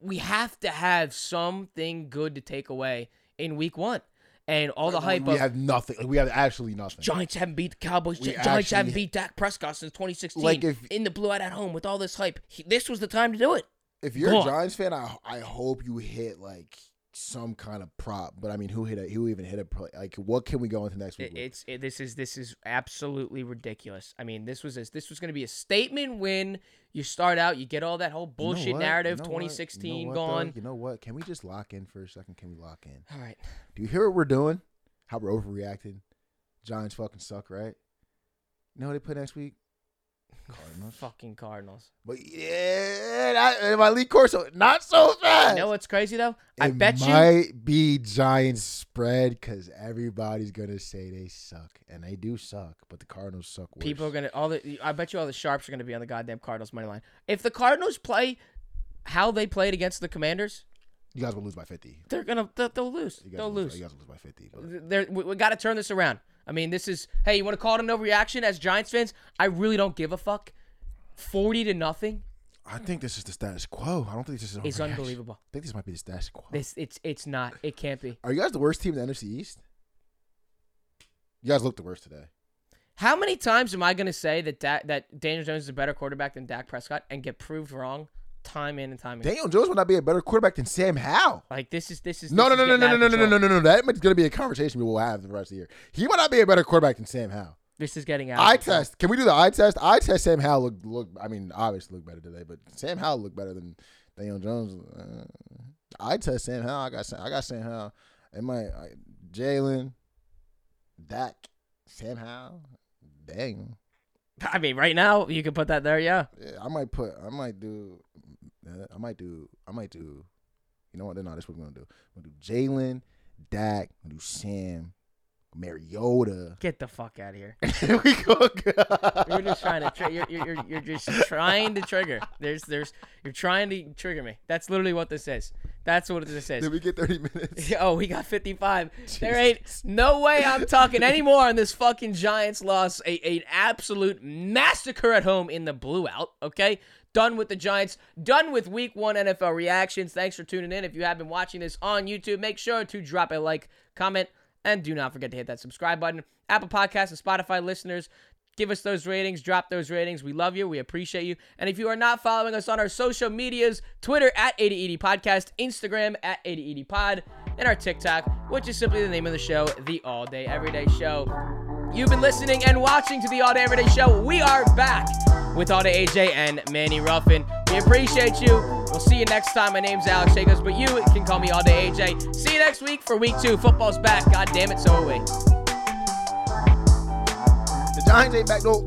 Speaker 1: we have to have something good to take away in week one. And all the hype.
Speaker 2: We
Speaker 1: of,
Speaker 2: have nothing. We have absolutely nothing.
Speaker 1: Giants haven't beat the Cowboys. We Giants actually, haven't beat Dak Prescott since 2016. Like if, in the blue out at home with all this hype, he, this was the time to do it.
Speaker 2: If you're Go a Giants fan, I I hope you hit like some kind of prop. But I mean, who hit a who even hit a like? What can we go into next week?
Speaker 1: It's it, this is this is absolutely ridiculous. I mean, this was a, this was going to be a statement win. You start out, you get all that whole bullshit you know narrative, you know 2016
Speaker 2: you know
Speaker 1: gone.
Speaker 2: Though? You know what? Can we just lock in for a second? Can we lock in?
Speaker 1: All right.
Speaker 2: Do you hear what we're doing? How we're overreacting? Giants fucking suck, right? You know what they put next week?
Speaker 1: Cardinals. Fucking Cardinals.
Speaker 2: But yeah, my Lee Corso, not so fast.
Speaker 1: You know what's crazy though? I
Speaker 2: it
Speaker 1: bet you
Speaker 2: might be Giants spread because everybody's gonna say they suck, and they do suck. But the Cardinals suck. Worse.
Speaker 1: People are gonna all the. I bet you all the sharps are gonna be on the goddamn Cardinals money line. If the Cardinals play how they played against the Commanders,
Speaker 2: you guys will lose by fifty.
Speaker 1: They're gonna they'll, they'll lose. They'll
Speaker 2: lose.
Speaker 1: lose.
Speaker 2: You guys will lose by fifty.
Speaker 1: But. We, we got to turn this around. I mean, this is hey, you want to call it a no reaction as Giants fans? I really don't give a fuck. Forty to nothing.
Speaker 2: I think this is the status quo. I don't think this is.
Speaker 1: It's unbelievable.
Speaker 2: I think this might be the status quo.
Speaker 1: This it's it's not. It can't be.
Speaker 2: Are you guys the worst team in the NFC East? You guys look the worst today.
Speaker 1: How many times am I going to say that da- that Daniel Jones is a better quarterback than Dak Prescott and get proved wrong time in and time again.
Speaker 2: Daniel Jones would not be a better quarterback than Sam Howell.
Speaker 1: Like this is this is
Speaker 2: no
Speaker 1: this
Speaker 2: no no no no no, no no no no no no. That's going to be a conversation we will have the rest of the year. He might not be a better quarterback than Sam Howell.
Speaker 1: This is getting out.
Speaker 2: Eye test. Can we do the eye test? Eye test. Sam Howell look look. I mean, obviously look better today, but Sam Howell looked better than Daniel Jones. Uh, eye test. Sam Howell. I got I got Sam Howell. It might I, Jalen, Dak, Sam Howell. Dang.
Speaker 1: I mean, right now you can put that there. Yeah.
Speaker 2: yeah. I might put. I might do uh, I might do. I might do. You know what? No, this is what we're gonna do. We're gonna do Jalen, Dak. We're gonna do Sam, Mariota.
Speaker 1: Get the fuck out of here.
Speaker 2: we go.
Speaker 1: You're just trying to. Tri- you're, you're, you're, just trying to trigger. There's there's. You're trying to trigger me. That's literally what this is. That's what this is.
Speaker 2: Did we get thirty minutes?
Speaker 1: Oh, we got 55. There ain't no way I'm talking anymore on this fucking Giants loss. A, an absolute massacre at home in the blue out, okay? Done with the Giants. Done with week one NFL reactions. Thanks for tuning in. If you have been watching this on YouTube, make sure to drop a like, comment, and do not forget to hit that subscribe button. Apple Podcasts and Spotify listeners, give us those ratings, drop those ratings. We love you. We appreciate you. And if you are not following us on our social medias, Twitter at 8080 Podcast, Instagram at 8080 Pod, and our TikTok, which is simply the name of the show, The All Day Everyday Show. You've been listening and watching to The All Day Everyday Show. We are back with All Day AJ and Manny Ruffin. We appreciate you. We'll see you next time. My name's Alex Jacobs, but you can call me All Day AJ. See you next week for week two. Football's back. God damn it, so are we.
Speaker 2: The Giants ain't back though.